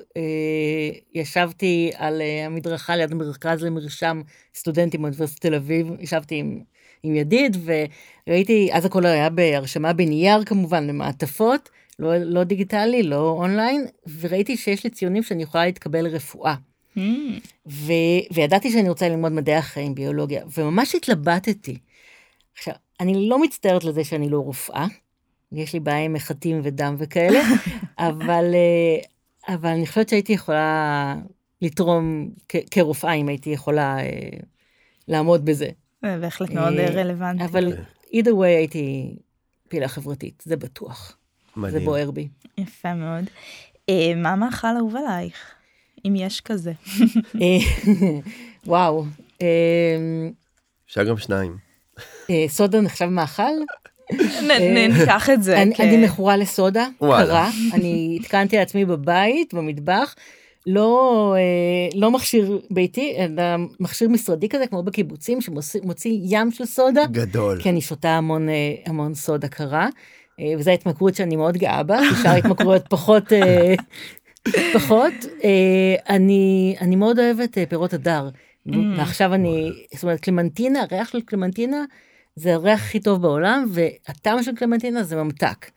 ישבתי על המדרכה ליד מרכז למרשם סטודנטים באוניברסיטת תל אביב, ישבתי עם, עם ידיד וראיתי, אז הכל היה בהרשמה בנייר כמובן, במעטפות, לא, לא דיגיטלי, לא אונליין, וראיתי שיש לי ציונים שאני יכולה להתקבל לרפואה. Mm. ו, וידעתי שאני רוצה ללמוד מדעי החיים, ביולוגיה, וממש התלבטתי. עכשיו, אני לא מצטערת לזה שאני לא רופאה, יש לי בעיה עם מחטים ודם וכאלה, אבל, אה, אבל אני חושבת שהייתי יכולה לתרום כרופאה, אם הייתי יכולה אה, לעמוד בזה. זה בהחלט מאוד אה, רלוונטי. אבל either way הייתי פעילה חברתית, זה בטוח. מדהים. זה בוער בי. יפה מאוד. אה, מה המאכל אהוב עלייך, אם יש כזה? וואו. אפשר גם שניים. סודה נחשב מאכל? ניקח את זה. אני מכורה לסודה, קרה. אני התקנתי לעצמי בבית, במטבח. לא, אה, לא מכשיר ביתי, אלא מכשיר משרדי כזה, כמו בקיבוצים, שמוציא ים של סודה. גדול. כי אני שותה המון, אה, המון סודה קרה, אה, וזו ההתמכרות שאני מאוד גאה בה, שאר ההתמכרויות פחות, פחות. אני, אני מאוד אוהבת פירות הדר, mm. ועכשיו אני, זאת אומרת, קלמנטינה, הריח של קלמנטינה, זה הריח הכי טוב בעולם, והטעם של קלמנטינה זה ממתק.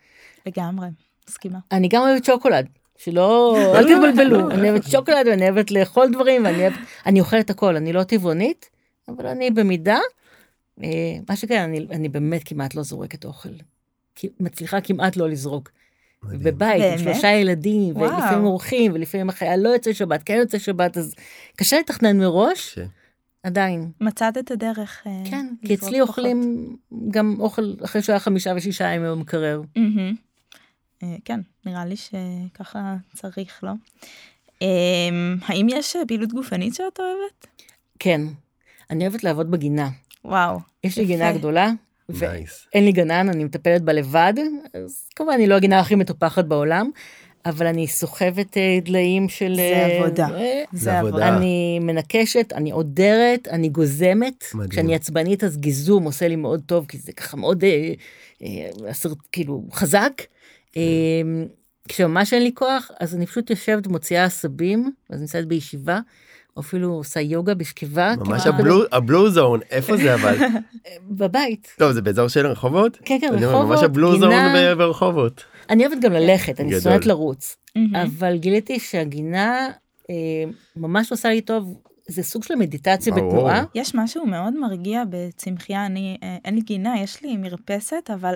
לגמרי, מסכימה. אני גם אוהבת שוקולד. שלא, אל תתבלבלו, אני אוהבת שוקולד ואני אוהבת לאכול דברים ואני אוהבת, אני אוכלת הכל, אני לא טבעונית, אבל אני במידה, אה, מה שכן, אני, אני באמת כמעט לא זורקת אוכל. מצליחה כמעט לא לזרוק. בבית, עם שלושה ילדים, ולפעמים אורחים, ולפעמים החייל לא יוצא שבת, כן יוצא שבת, אז קשה לתכנן מראש, עדיין. מצאת את הדרך. אה, כן, כי אצלי אוכלים גם אוכל אחרי שהוא היה חמישה ושישה ימים במקרר. אה, כן, נראה לי שככה צריך, לא? אמ, האם יש פעילות גופנית שאת אוהבת? כן, אני אוהבת לעבוד בגינה. וואו. יש לי גינה גדולה, ואין לי גנן, אני מטפלת בה לבד, אז כמובן אני לא הגינה הכי מטופחת בעולם, אבל אני סוחבת אה, דליים של... זה אה, עבודה. אה, זה עבודה. אני מנקשת, אני עודרת, אני גוזמת. מדהים. כשאני עצבנית אז גיזום עושה לי מאוד טוב, כי זה ככה מאוד, אה, אה, הסרט, כאילו, חזק. כן. אה, כשממש אין לי כוח, אז אני פשוט יושבת, מוציאה עשבים, אז נמצאת בישיבה, או אפילו עושה יוגה בשכיבה. ממש כאילו, הבלו, הבלו זון, איפה זה אבל? בבית. טוב, זה באזור של רחובות? כן, כן, רחובות, ממש הבלו זון גינה. ברחובות. אני אוהבת גם ללכת, אני. שונאת לרוץ. אבל גיליתי שהגינה אה, ממש עושה לי טוב, זה סוג של מדיטציה. בתנועה. יש משהו מאוד מרגיע בצמחייה, אני, אה, אין לי גינה, יש לי מרפסת, אבל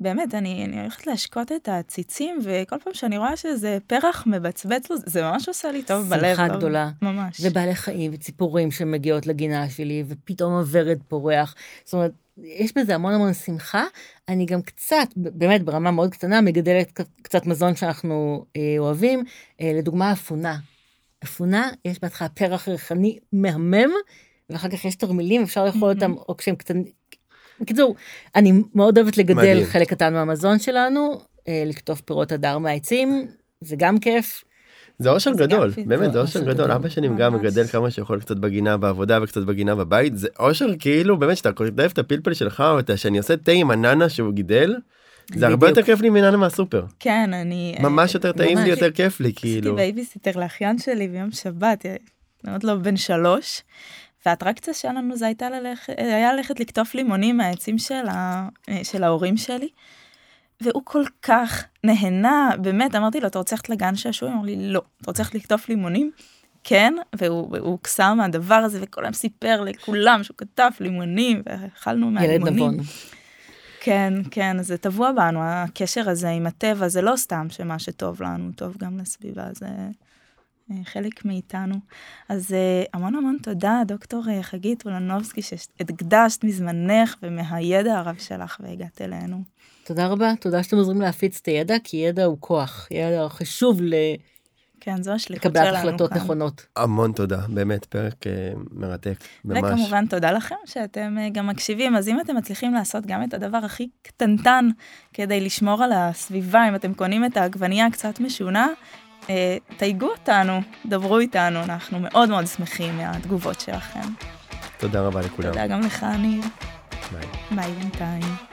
באמת, אני, אני הולכת להשקות את הציצים, וכל פעם שאני רואה שזה פרח מבצבץ לו, זה ממש עושה לי טוב בלב. שמחה גדולה. ממש. ובעלי חיים וציפורים שמגיעות לגינה שלי, ופתאום הוורד פורח. זאת אומרת, יש בזה המון המון שמחה. אני גם קצת, באמת ברמה מאוד קטנה, מגדלת קצת מזון שאנחנו אה, אוהבים. אה, לדוגמה, אפונה. אפונה, יש בהתחלה פרח ריחני מהמם, ואחר כך יש תרמילים, אפשר לאכול אותם, או כשהם קטנים. בקיצור, אני מאוד אוהבת לגדל מדהים. חלק קטן מהמזון שלנו, אה, לקטוף פירות הדר מהעצים, זה גם כיף. זה אושר גדול. באמת זה אושר גדול. אבא שלי גם. מגדל כמה שיכול קצת בגינה בעבודה וקצת בגינה בבית, זה אושר כאילו באמת שאתה קוטף את הפלפל שלך או שאני עושה תה עם הננה שהוא גידל, זה הרבה. יותר כיף לי מננה מהסופר, כן, אני... אה, ממש יותר טעים לי. יותר כיף לי עשיתי כאילו, בייביסיטר לאחיין שלי ביום שבת, אה, עוד לא בן שלוש, והאטרקציה שלנו זה הייתה ללכת, היה ללכת לקטוף לימונים מהעצים של, ה, של ההורים שלי, והוא כל כך נהנה, באמת, אמרתי לו, אתה רוצה ללכת לגן שעשועים? הוא אמר לי, לא. אתה רוצה ללכת לקטוף לימונים? כן, והוא הוקסם מהדבר הזה, וכל היום סיפר לכולם שהוא כתב לימונים, ואכלנו ילד מהלימונים. נבון. כן, כן, זה טבוע בנו, הקשר הזה עם הטבע, זה לא סתם שמה שטוב לנו, טוב גם לסביבה, זה חלק מאיתנו. אז אה, המון המון תודה, דוקטור אה, חגית אולנובסקי, שהקדשת מזמנך ומהידע הרב שלך והגעת אלינו. תודה רבה, תודה שאתם עוזרים להפיץ את הידע, כי ידע הוא כוח, ידע חשוב כן, זו השליחות שלנו לקבלת כאן. החלטות נכונות. המון תודה, באמת פרק אה, מרתק, ממש, וכמובן תודה לכם שאתם אה, גם מקשיבים, אז אם אתם מצליחים לעשות גם את הדבר הכי קטנטן כדי לשמור על הסביבה, אם אתם קונים את העגבנייה הקצת משונה, אה, תייגו אותנו, דברו איתנו, אנחנו מאוד מאוד שמחים מהתגובות שלכם. תודה רבה לכולם, תודה גם לך, ניר. ביי. ביי בינתיים.